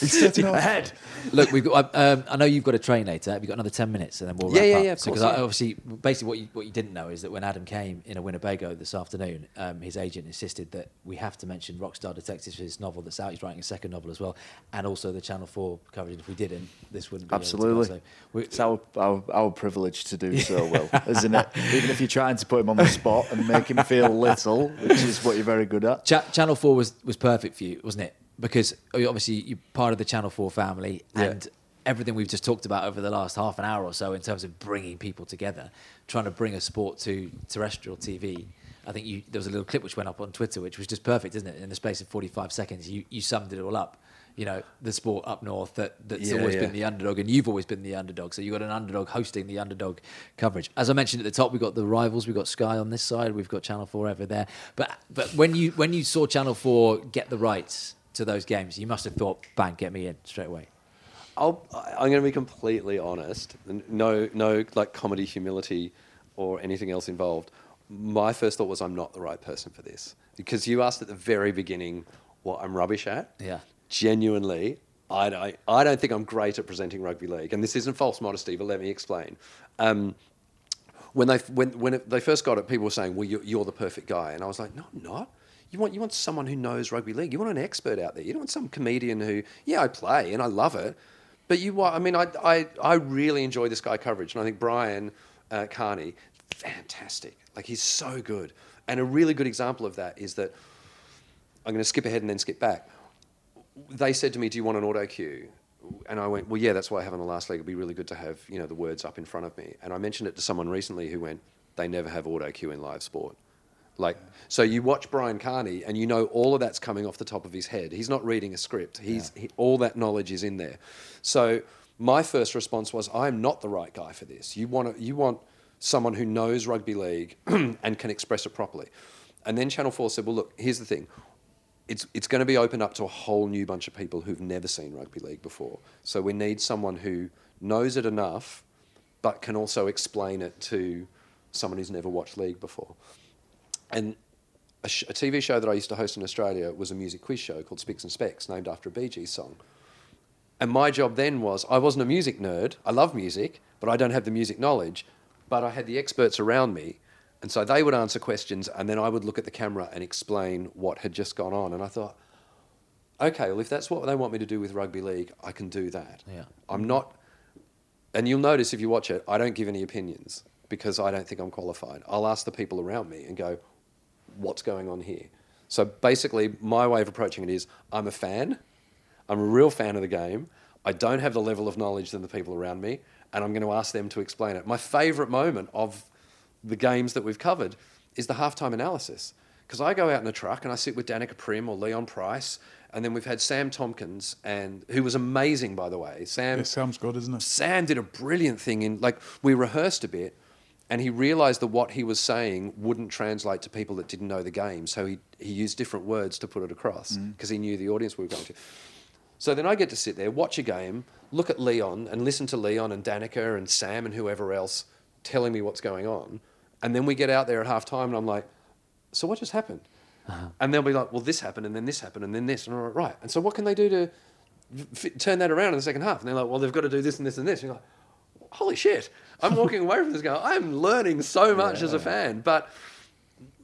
He's setting up. ahead. Look, we've got. Um, I know you've got to train later. Have you got another ten minutes, and then we'll Yeah, wrap yeah, up. yeah, of So, course, I, yeah. obviously, basically, what you what you didn't know is that when Adam came in a Winnebago this afternoon, um, his agent insisted that we have to mention Rockstar Detectives, his novel that's out. He's writing a second novel as well, and also the Channel Four coverage. If we didn't, this wouldn't be to go. Absolutely. So we- It's our, our, our privilege to do so [LAUGHS] well, isn't it? Even if you're trying to put him on the spot and make him feel little, which is what you're very good at. Cha- Channel Four was was perfect for you, wasn't it? Because uh, obviously you're part of the Channel Four family, and everything we've just talked about over the last half an hour or so in terms of bringing people together, trying to bring a sport to terrestrial TV. I think you, there was a little clip which went up on Twitter, which was just perfect, isn't it? In the space of 45 seconds, you, you summed it all up. You know, the sport up north that, that's Yeah, always yeah. been the underdog, and you've always been the underdog. So you've got an underdog hosting the underdog coverage. As I mentioned at the top, we've got the rivals. We've got Sky on this side. We've got Channel Four over there. But but when you when you saw Channel Four get the rights to those games, you must have thought, "Bang, get me in straight away." I'll, I'm going to be completely honest. No, no, like comedy, humility, or anything else involved. My first thought was, I'm not the right person for this because you asked at the very beginning what I'm rubbish at. Yeah. Genuinely, I don't, I don't think I'm great at presenting rugby league, and this isn't false modesty, but let me explain. Um, when they when when it, they first got it, people were saying, "Well, you're, you're the perfect guy," and I was like, "No, I'm not." You want you want someone who knows rugby league. You want an expert out there. You don't want some comedian who, yeah, I play and I love it, but you want. I mean, I I, I really enjoy this guy coverage, and I think Brian uh, Carney, fantastic. Like he's so good, and a really good example of that is that I'm going to skip ahead and then skip back. They said to me, "Do you want an auto cue?" And I went, "Well, yeah, that's why I have on the last leg. It'd be really good to have you know the words up in front of me." And I mentioned it to someone recently who went, "They never have auto cue in live sport." Like, so you watch Brian Carney and you know all of that's coming off the top of his head. He's not reading a script. He's he, all that knowledge is in there. So my first response was, I'm not the right guy for this. You want to, you want someone who knows rugby league [CLEARS THROAT] and can express it properly. And then Channel Four said, well, look, here's the thing. It's, it's going to be opened up to a whole new bunch of people who've never seen rugby league before. So we need someone who knows it enough, but can also explain it to someone who's never watched league before. And a, sh- a TV show that I used to host in Australia was a music quiz show called Spicks and Specks, named after a Bee Gees song. And my job then was I wasn't a music nerd. I love music, but I don't have the music knowledge. But I had the experts around me. And so they would answer questions, and then I would look at the camera and explain what had just gone on. And I thought, okay, well, if that's what they want me to do with rugby league, I can do that. Yeah. I'm not, and you'll notice if you watch it, I don't give any opinions because I don't think I'm qualified. I'll ask the people around me and go, what's going on here? So basically, my way of approaching it is I'm a fan, I'm a real fan of the game. I don't have the level of knowledge than the people around me, and I'm going to ask them to explain it. My favourite moment of the games that we've covered is the halftime analysis. because I go out in the truck and I sit with Danika Priim or Leon Pryce, and then we've had Sam Tomkins, and who was amazing by the way. Sam It sounds good, isn't it? Sam did a brilliant thing in like we rehearsed a bit and he realized that what he was saying wouldn't translate to people that didn't know the game. So he, he used different words to put it across mm-hmm. because he knew the audience we were going to. So then I get to sit there, watch a game, look at Leon and listen to Leon and Danika and Sam and whoever else telling me what's going on. And then we get out there at half time and I'm like, so what just happened? Uh-huh. And they'll be like, well, this happened and then this happened and then this. And I'm like, right. And so what can they do to f- turn that around in the second half? And they're like, well, they've got to do this and this and this. And you're like, holy shit, I'm walking away from this going, I'm learning so [LAUGHS] much as a fan. But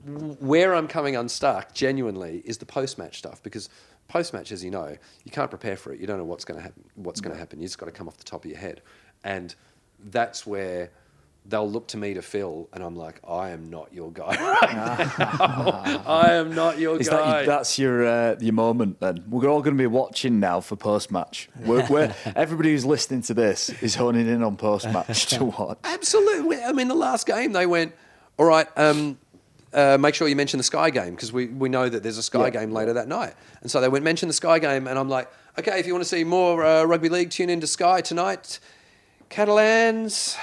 where I'm coming unstuck, genuinely, is the post-match stuff because post-match, as you know, you can't prepare for it. You don't know what's going to happen. What's going to happen? You just got to come off the top of your head, and that's where they'll look to me to fill, and I'm like, I am not your guy right [LAUGHS] now. [LAUGHS] I am not your Is guy. that that's your uh, your moment then? We're all going to be watching now for post match. We're, we're, [LAUGHS] everybody who's listening to this is honing in on post match to watch. Absolutely. I mean, the last game they went, all right, um, uh, make sure you mention the Sky game because we, we know that there's a Sky Yeah. game later that night. And so they went, mention the Sky game. And I'm like, okay, if you want to see more uh, rugby league, tune into Sky tonight. Catalans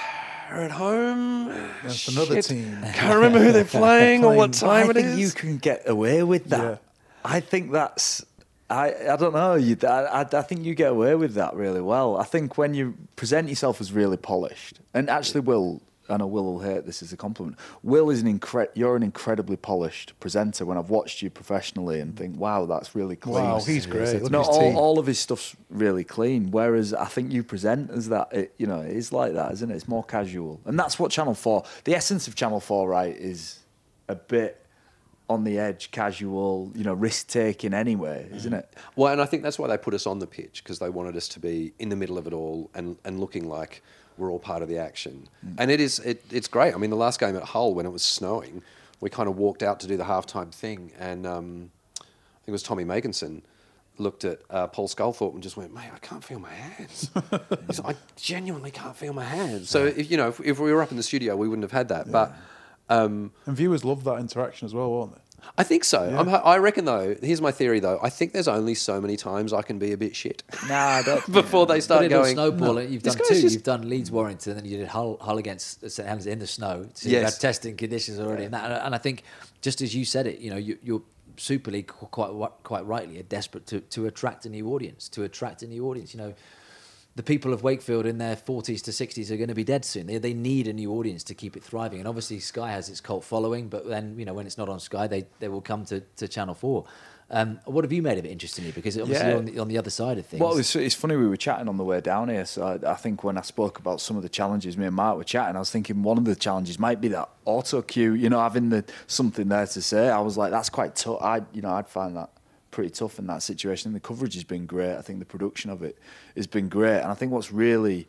are at home. Another Shit. team. Can't remember who they're [LAUGHS] playing or what time I it think is. you can get away with that. Yeah. I think that's. I, I don't know. You, I, I think you get away with that really well. I think when you present yourself as really polished, and actually, Will, I know Will will hate this as a compliment. Will is an incre- You're an incredibly polished presenter. When I've watched you professionally and think, wow, that's really clean. Wow, he's great. Look No, all, all of his stuff's really clean. Whereas I think you present as that, it, you know, it is like that, isn't it? It's more casual, and that's what Channel Four. The essence of Channel Four, right, is a bit on the edge, casual, you know, risk taking anyway, mm-hmm. isn't it? Well, and I think that's why they put us on the pitch because they wanted us to be in the middle of it all and, and looking like we're all part of the action. And it is it, it's great. I mean, the last game at Hull when it was snowing, we kind of walked out to do the halftime thing, and um, I think it was Tommy Makinson looked at uh, Paul Sculthorpe and just went, "Mate, I can't feel my hands. [LAUGHS] Like, I genuinely can't feel my hands." So if you know, if, if we were up in the studio, we wouldn't have had that, but. Um, And viewers love that interaction as well, won't they? I think so. I'm, I reckon, though. Here's my theory, though. I think there's only so many times I can be a bit shit Nah, I don't. [LAUGHS] before they But start it'll going. snowball. You've done guy's two. just- You've done Leeds Warrington, and then you did Hull, Hull against uh, St Helens in the snow. So Yes. you've had testing conditions already, and that. And I think, just as you said it, you know, you, you're Super League quite quite rightly are desperate to, to attract a new audience. To attract a new audience, you know. The people of Wakefield in their 40s to 60s are going to be dead soon. They, they need a new audience to keep it thriving. And obviously, Sky has its cult following, but then, you know, when it's not on Sky, they, they will come to, to Channel 4. Um, what have you made of it interestingly? Because obviously, Yeah. you're on the, on the other side of things. Well, it's, it's funny we were chatting on the way down here. So I, I think when I spoke about some of the challenges, me and Mark were chatting. I was thinking one of the challenges might be that auto cue. You know, having the something there to say. I was like, that's quite tough. I, you know, I'd find that pretty tough in that situation. The coverage has been great. I think the production of it has been great, and I think what's really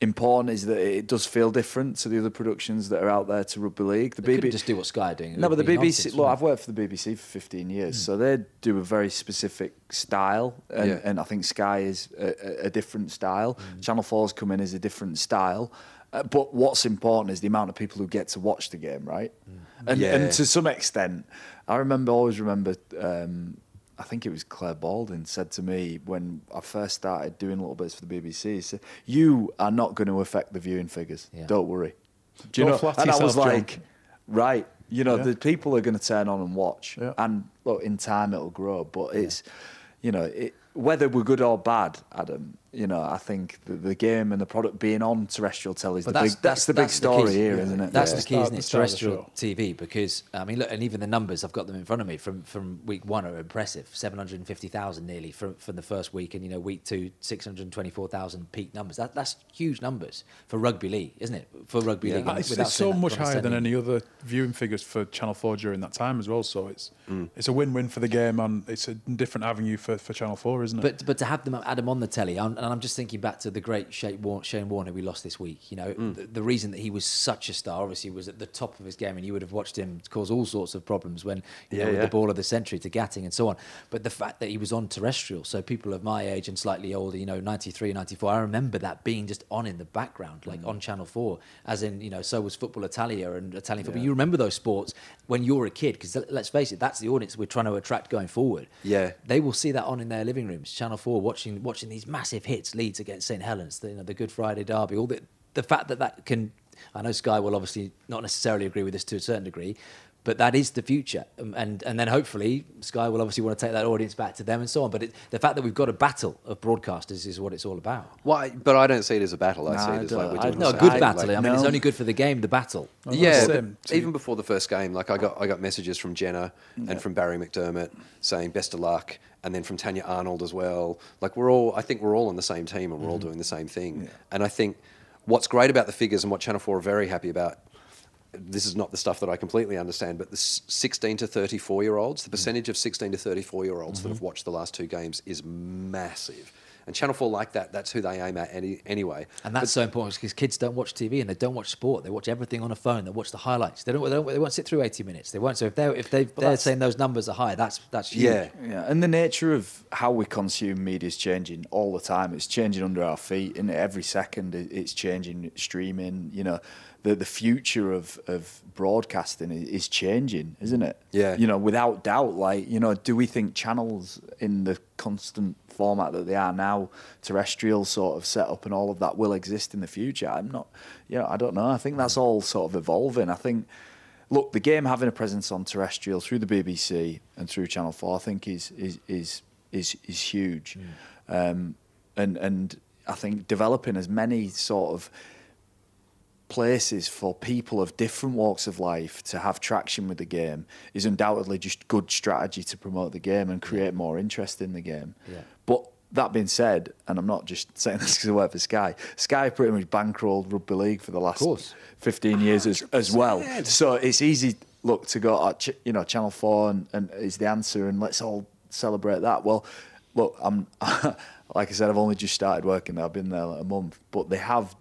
important is that it does feel different to the other productions that are out there to rugby league. The They couldn't just do what Sky are doing. It no, but the BBC. look, I've worked for the BBC for 15 years, Hmm. so they do a very specific style, and, Yeah. and I think Sky is a, a- different style. Hmm. Channel 4's come in as a different style. Uh, but what's important is the amount of people who get to watch the game, right? Hmm. And, Yeah. and to some extent, I remember always remember. Um, I think it was Clare Balding said to me when I first started doing little bits for the BBC. Said, "You are not going to affect the viewing figures. Yeah. Don't worry." Do you Don't know? And I was yourself, Jon. like, right. You know, Yeah. the people are going to turn on and watch, Yeah. and look, in time it'll grow. But it's, you know, it, whether we're good or bad, Adam. You know, I think the, the game and the product being on terrestrial telly is the big. That's, the big story key. here, Yeah. not it? That's Yeah. the key, Start- isn't it? start of the Terrestrial TV, because I mean, look, and even the numbers I've got them in front of me from from week one are impressive. Seven hundred and fifty thousand nearly from from the first week, and you know, week two, six hundred twenty four thousand peak numbers. That that's huge numbers for rugby league, isn't it? For rugby league, Uh, It's, it's so that much higher than any other viewing figures for Channel 4 during that time as well. So it's it's a win-win for the game and it's a different avenue for, for Channel 4, isn't it? But but to have them add them on the telly, and and I'm just thinking back to the great Shane Warne, Shane Warne who we lost this week. You know, the, the reason that he was such a star, obviously, was at the top of his game, and you would have watched him cause all sorts of problems when you Yeah, know with yeah. the ball of the century to Gatting and so on. But the fact that he was on terrestrial, so people of my age and slightly older, you know, 93, 94, I remember that being just on in the background, like Mm. on Channel Four, as in you know, so was Football Italia and Italian football. You remember those sports when you're a kid, because let's face it, that's the audience we're trying to attract going forward Yeah. they will see that on in their living rooms. Channel Four watching watching these massive hits, Leeds against St Helens, the, you know, the Good Friday derby. All the the fact that that can, I know Sky will obviously not necessarily agree with this to a certain degree, but that is the future. Um, and and then hopefully Sky will obviously want to take that audience back to them and so on. But it, the fact that we've got a battle of broadcasters is what it's all about. Why? But I don't see it as a battle. I No, see I it as like we're doing No, a good same, battle. like- I mean, it's only good for the game. The battle. Well, yeah, but even before the first game, like I got I got messages from Jenna and from Barrie McDermott saying best of luck, and then from Tanya Arnold as well. Like we're all, I think we're all on the same team and we're all doing the same thing. And I think what's great about the figures and what Channel Four are very happy about. This is not the stuff that I completely understand, but the 16 to 34 year olds, the percentage of 16 to 34 year olds that have mm-hmm. watched the last two games is massive. And Channel 4 like that, that's who they aim at any, anyway. And that's so important because kids don't watch TV and they don't watch sport. They watch everything on a phone. They watch the highlights. They don't. They, don't, they won't sit through eighty minutes. They won't. So if they if they they're saying those numbers are high, that's that's huge. Yeah. Yeah, and the nature of how we consume media is changing all the time. It's changing under our feet, and every second it's changing. Streaming, you know, the the future of of broadcasting is changing, isn't it? Yeah. You know, without doubt. Like, you know, do we think channels in the constant format that they are now, terrestrial sort of setup and all of that will exist in the future? I'm not. You know, I don't know. I think that's all sort of evolving. I think look, the game having a presence on terrestrial through the BBC and through Channel Four, I think is is is is is huge, um, and and I think developing as many sort of places for people of different walks of life to have traction with the game is undoubtedly just good strategy to promote the game and create more interest in the game. Yeah. But that being said, and I'm not just [LAUGHS] saying this because I work for Sky, Sky pretty much bankrolled rugby league for the last course. 15 years as, as well. So it's easy, look, to go, at, you know, Channel 4 and, and is the answer and let's all celebrate that. Well, look, I'm, [LAUGHS] like I said, I've only just started working there. I've been there like a month, but they have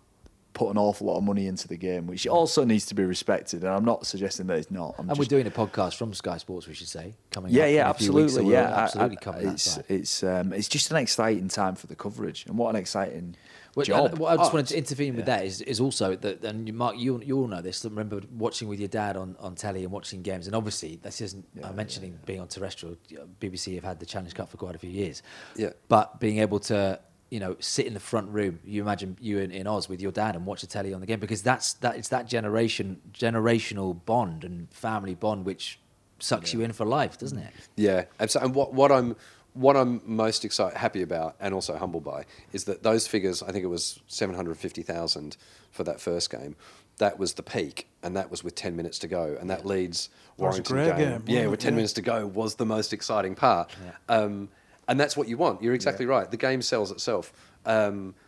put an awful lot of money into the game, which also needs to be respected. And I'm not suggesting that it's not. I'm And we're doing a podcast from Sky Sports, we should say, coming yeah, up yeah, in a few weeks, so absolutely, yeah, absolutely I- that It's it's um, it's just an exciting time for the coverage, and what an exciting Well, job. what I just Oh, wanted to intervene with that is, is also that, and you, Mark, you you all know this. I remember watching with your dad on, on telly and watching games, and obviously this isn't I'm mentioning being on terrestrial. BBC have had the Challenge Cup for quite a few years. Yeah. But being able to you know sit in the front room, you imagine you in, in Oz with your dad and watch the telly on the game because that's that it's that generation generational bond and family bond which sucks you in for life, doesn't it? Yeah, absolutely. And what, what I'm what I'm most excited, happy about, and also humbled by, is that those figures. I think it was seven hundred fifty thousand for that first game. That was the peak, and that was with ten minutes to go, and that leads That was a Warrington game. game, Yeah, with ten Yeah. minutes to go was the most exciting part. Um, and that's what you want. You're exactly right. The game sells itself. Um, [LAUGHS]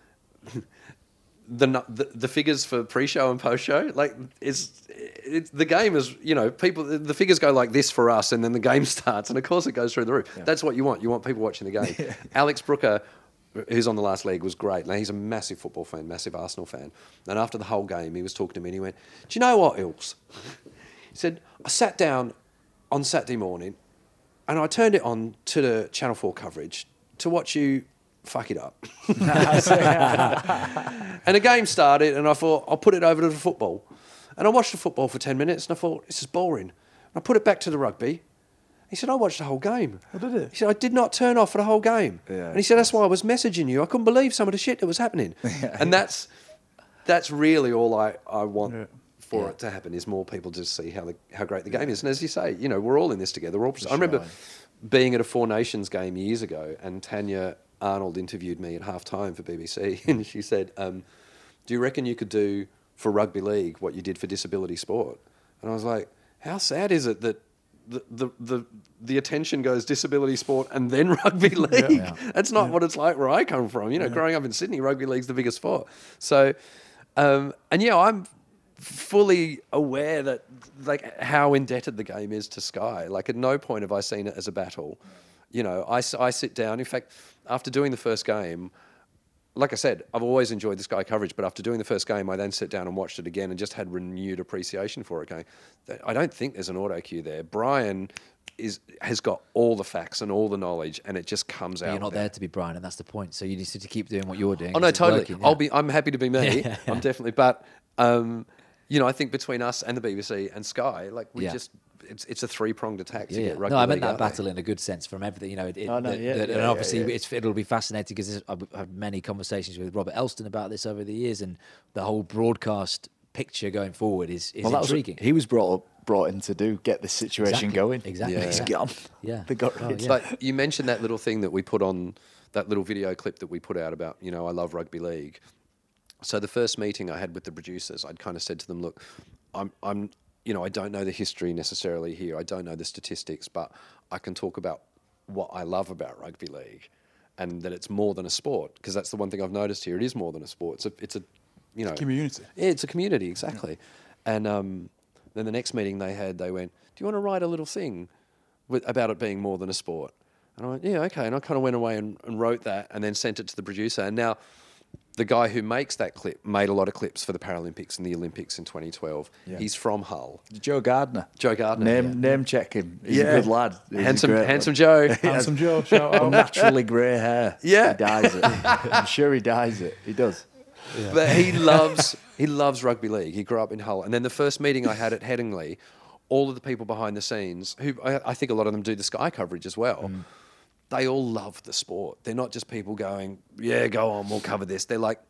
the, the the figures for pre-show and post-show like it's it's the game is you know people the figures go like this for us and then the game [LAUGHS] starts and of course it goes through the roof. That's what you want. You want people watching the game. [LAUGHS] Alex brooker who's on the last league was great. Now he's a massive football fan massive arsenal fan. And after the whole game he was talking to me and he went do you know what ilks? He said i sat down on saturday morning and i turned it on to the channel 4 coverage to watch you fuck it up [LAUGHS] and the game started, and I thought, I'll put it over to the football. And I watched the football for 10 minutes, and I thought, this is boring. And I put it back to the rugby. He said, I watched the whole game. Oh, did he? He said, I did not turn off for the whole game. Yeah, and he said, that's why I was messaging you. I couldn't believe some of the shit that was happening. [LAUGHS] Yeah. and that's that's really all I, I want Yeah. For Yeah. it to happen is more people to see how the, how great the game is. And as you say, you know, we're all in this together. We're all, I remember being at a Four Nations game years ago, and Tanya Arnold interviewed me at half time for BBC, [LAUGHS] and she said, um, Do you reckon you could do for rugby league what you did for disability sport? And I was like, How sad is it that the, the, the, the attention goes disability sport and then [LAUGHS] rugby league? Yeah. That's not what it's like where I come from. You know, growing up in Sydney, rugby league's the biggest sport. So, um, and yeah, I'm fully aware that like how indebted the game is to Sky. Like at no point have I seen it as a battle. You know, I, I sit down. In fact, after doing the first game, like I said, I've always enjoyed the Sky coverage, but after doing the first game, I then sat down and watched it again and just had renewed appreciation for it. Going, I don't think there's an auto cue there. Brian is has got all the facts and all the knowledge, and it just comes out. You're not there to be Brian, and that's the point. So you need to keep doing what you're doing. Oh no, totally. working, I'll be. I'm happy to be me. [LAUGHS] I'm definitely. But um, you know, I think between us and the BBC and Sky, like we Yeah. just, it's it's a three pronged attack to Yeah, yeah. get rugby. No, I meant that battle in a good sense from everything. You know, it, it, Oh, no, that- yeah, that- yeah, and obviously yeah. It's, it'll be fascinating because I've had many conversations with Robert Elstone about this over the years, and the whole broadcast picture going forward is, is Well, that was, intriguing. he was brought up, brought in to do get this situation Exactly, going. exactly, And he's yeah. gone. Yeah. they got Oh, yeah. But you mentioned that little thing that we put on that little video clip that we put out about, you know, I love rugby league. So the first meeting I had with the producers, I'd kind of said to them, look, I'm, I'm, you know, I don't know the history necessarily here. I don't know the statistics, but I can talk about what I love about rugby league, and that it's more than a sport. Because that's the one thing I've noticed here. It is more than a sport. It's a, it's a, you know, Community. yeah, it's a community, exactly. And um, then the next meeting they had, they went, Do you want to write a little thing with, about it being more than a sport? And I went, Yeah, okay. And I kind of went away and, and wrote that and then sent it to the producer. And now the guy who makes that clip made a lot of clips for the Paralympics and the Olympics in 2012. Yeah. He's from Hull. Joe Gardner. Joe Gardner. Name name check him. He's Yeah. a good lad. He's handsome, great handsome lad. Joe. Handsome Joe, shout [LAUGHS] out. Naturally grey hair. [LAUGHS] Yeah. He dyes it. I'm sure he dyes it. He does. But he [LAUGHS] loves he loves rugby league. He grew up in Hull, and then the first meeting I had at Headingley, all of the people behind the scenes, who I, I think a lot of them do the Sky coverage as well, mm. They all love the sport. They're not just people going, "Yeah, go on, we'll cover this." They're like,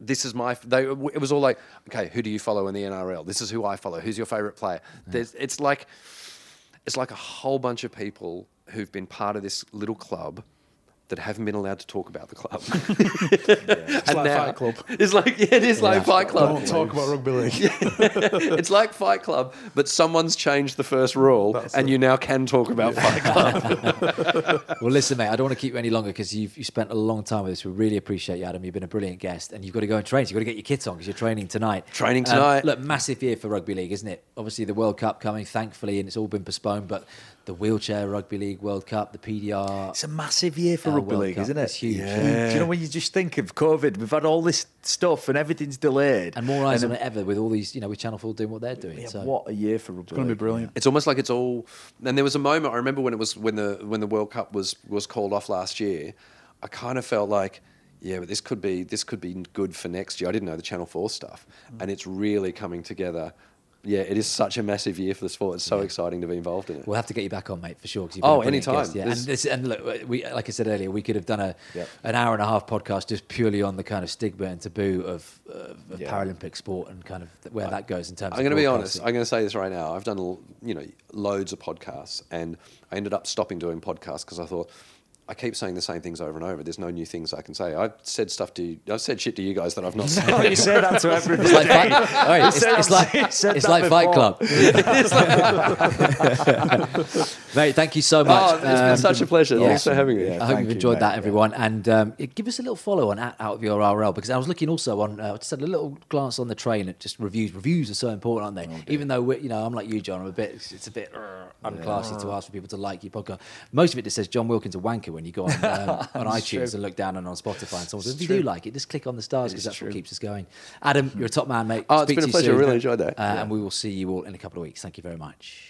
"This is my." They it was all like, "Okay, who do you follow in the NRL? This is who I follow. Who's your favorite player?" Mm. There's, it's like it's like a whole bunch of people who've been part of this little club that haven't been allowed to talk about the club. [LAUGHS] It's like Fight Club. It's like yeah, it is like Fight Club. Don't talk about rugby league. [LAUGHS] it's like Fight Club, but someone's changed the first rule, and you now can talk about Fight Club. [LAUGHS] Well, listen, mate, I don't want to keep you any longer because you've you spent a long time with us. We really appreciate you, Adam. You've been a brilliant guest, and you've got to go and train. So you've got to get your kits on because you're training tonight. Training Um, tonight. look, massive year for rugby league, isn't it? Obviously, the World Cup coming, thankfully, and it's all been postponed. But the wheelchair rugby league World Cup, the PDR. It's a massive year for Uh, rugby World league, Cup. isn't it? It's huge. Do you know when you just think of COVID, we've had all this stuff and everything's delayed. and more eyes And on it ever with all these, you know, with Channel 4 doing what they're doing. Yeah, so. what a year for rugby It's going to be brilliant. it's almost like it's all. And there was a moment I remember when it was when the when the World Cup was was called off last year. I kind of felt like, yeah, but this could be this could be good for next year. I didn't know the Channel Four stuff, and it's really coming together. Yeah, it is such a massive year for the sport. It's so exciting to be involved in it. We'll have to get you back on, mate, for sure. 'cause you've Oh, anytime. guest, Yeah, and, This- this, and look, we like I said earlier, we could have done a Yep. an hour and a half podcast just purely on the kind of stigma and taboo of, of, of Yeah. Paralympic sport and kind of where that goes in terms. Of. I'm going to be honest. I'm going to say this right now. I've done you know loads of podcasts, and I ended up stopping doing podcasts because I thought I keep saying the same things over and over. There's no new things I can say. I've said stuff to you. I've said shit to you guys that I've not said. Oh, [LAUGHS] you say that to everybody. It's like, fight, [LAUGHS] right, it's, said- it's like, said it's like Fight. Club. [LAUGHS] Mate, thank you so much. Oh, it's been Um, such a pleasure. yeah. Thanks for having me. Yeah. I hope you've you, enjoyed that, everyone. And um, give us a little follow on at Out of Your RL because I was looking also on, uh, just had a little glance on the train at just reviews. Reviews are so important, aren't they? Even though, we're, you know, I'm like you, Jon, I'm a bit, it's a bit uh, unclassy to ask for people to like your podcast. Most of it just says Jon Wilkin's a wanker when you go on, um, [LAUGHS] on iTunes and look down and on Spotify and so on. If you do like it, just click on the stars because that's what keeps us going. Adam, you're a top man, mate. Oh, it's Speak been a pleasure. soon. Really enjoyed that. Uh, And we will see you all in a couple of weeks. Thank you very much.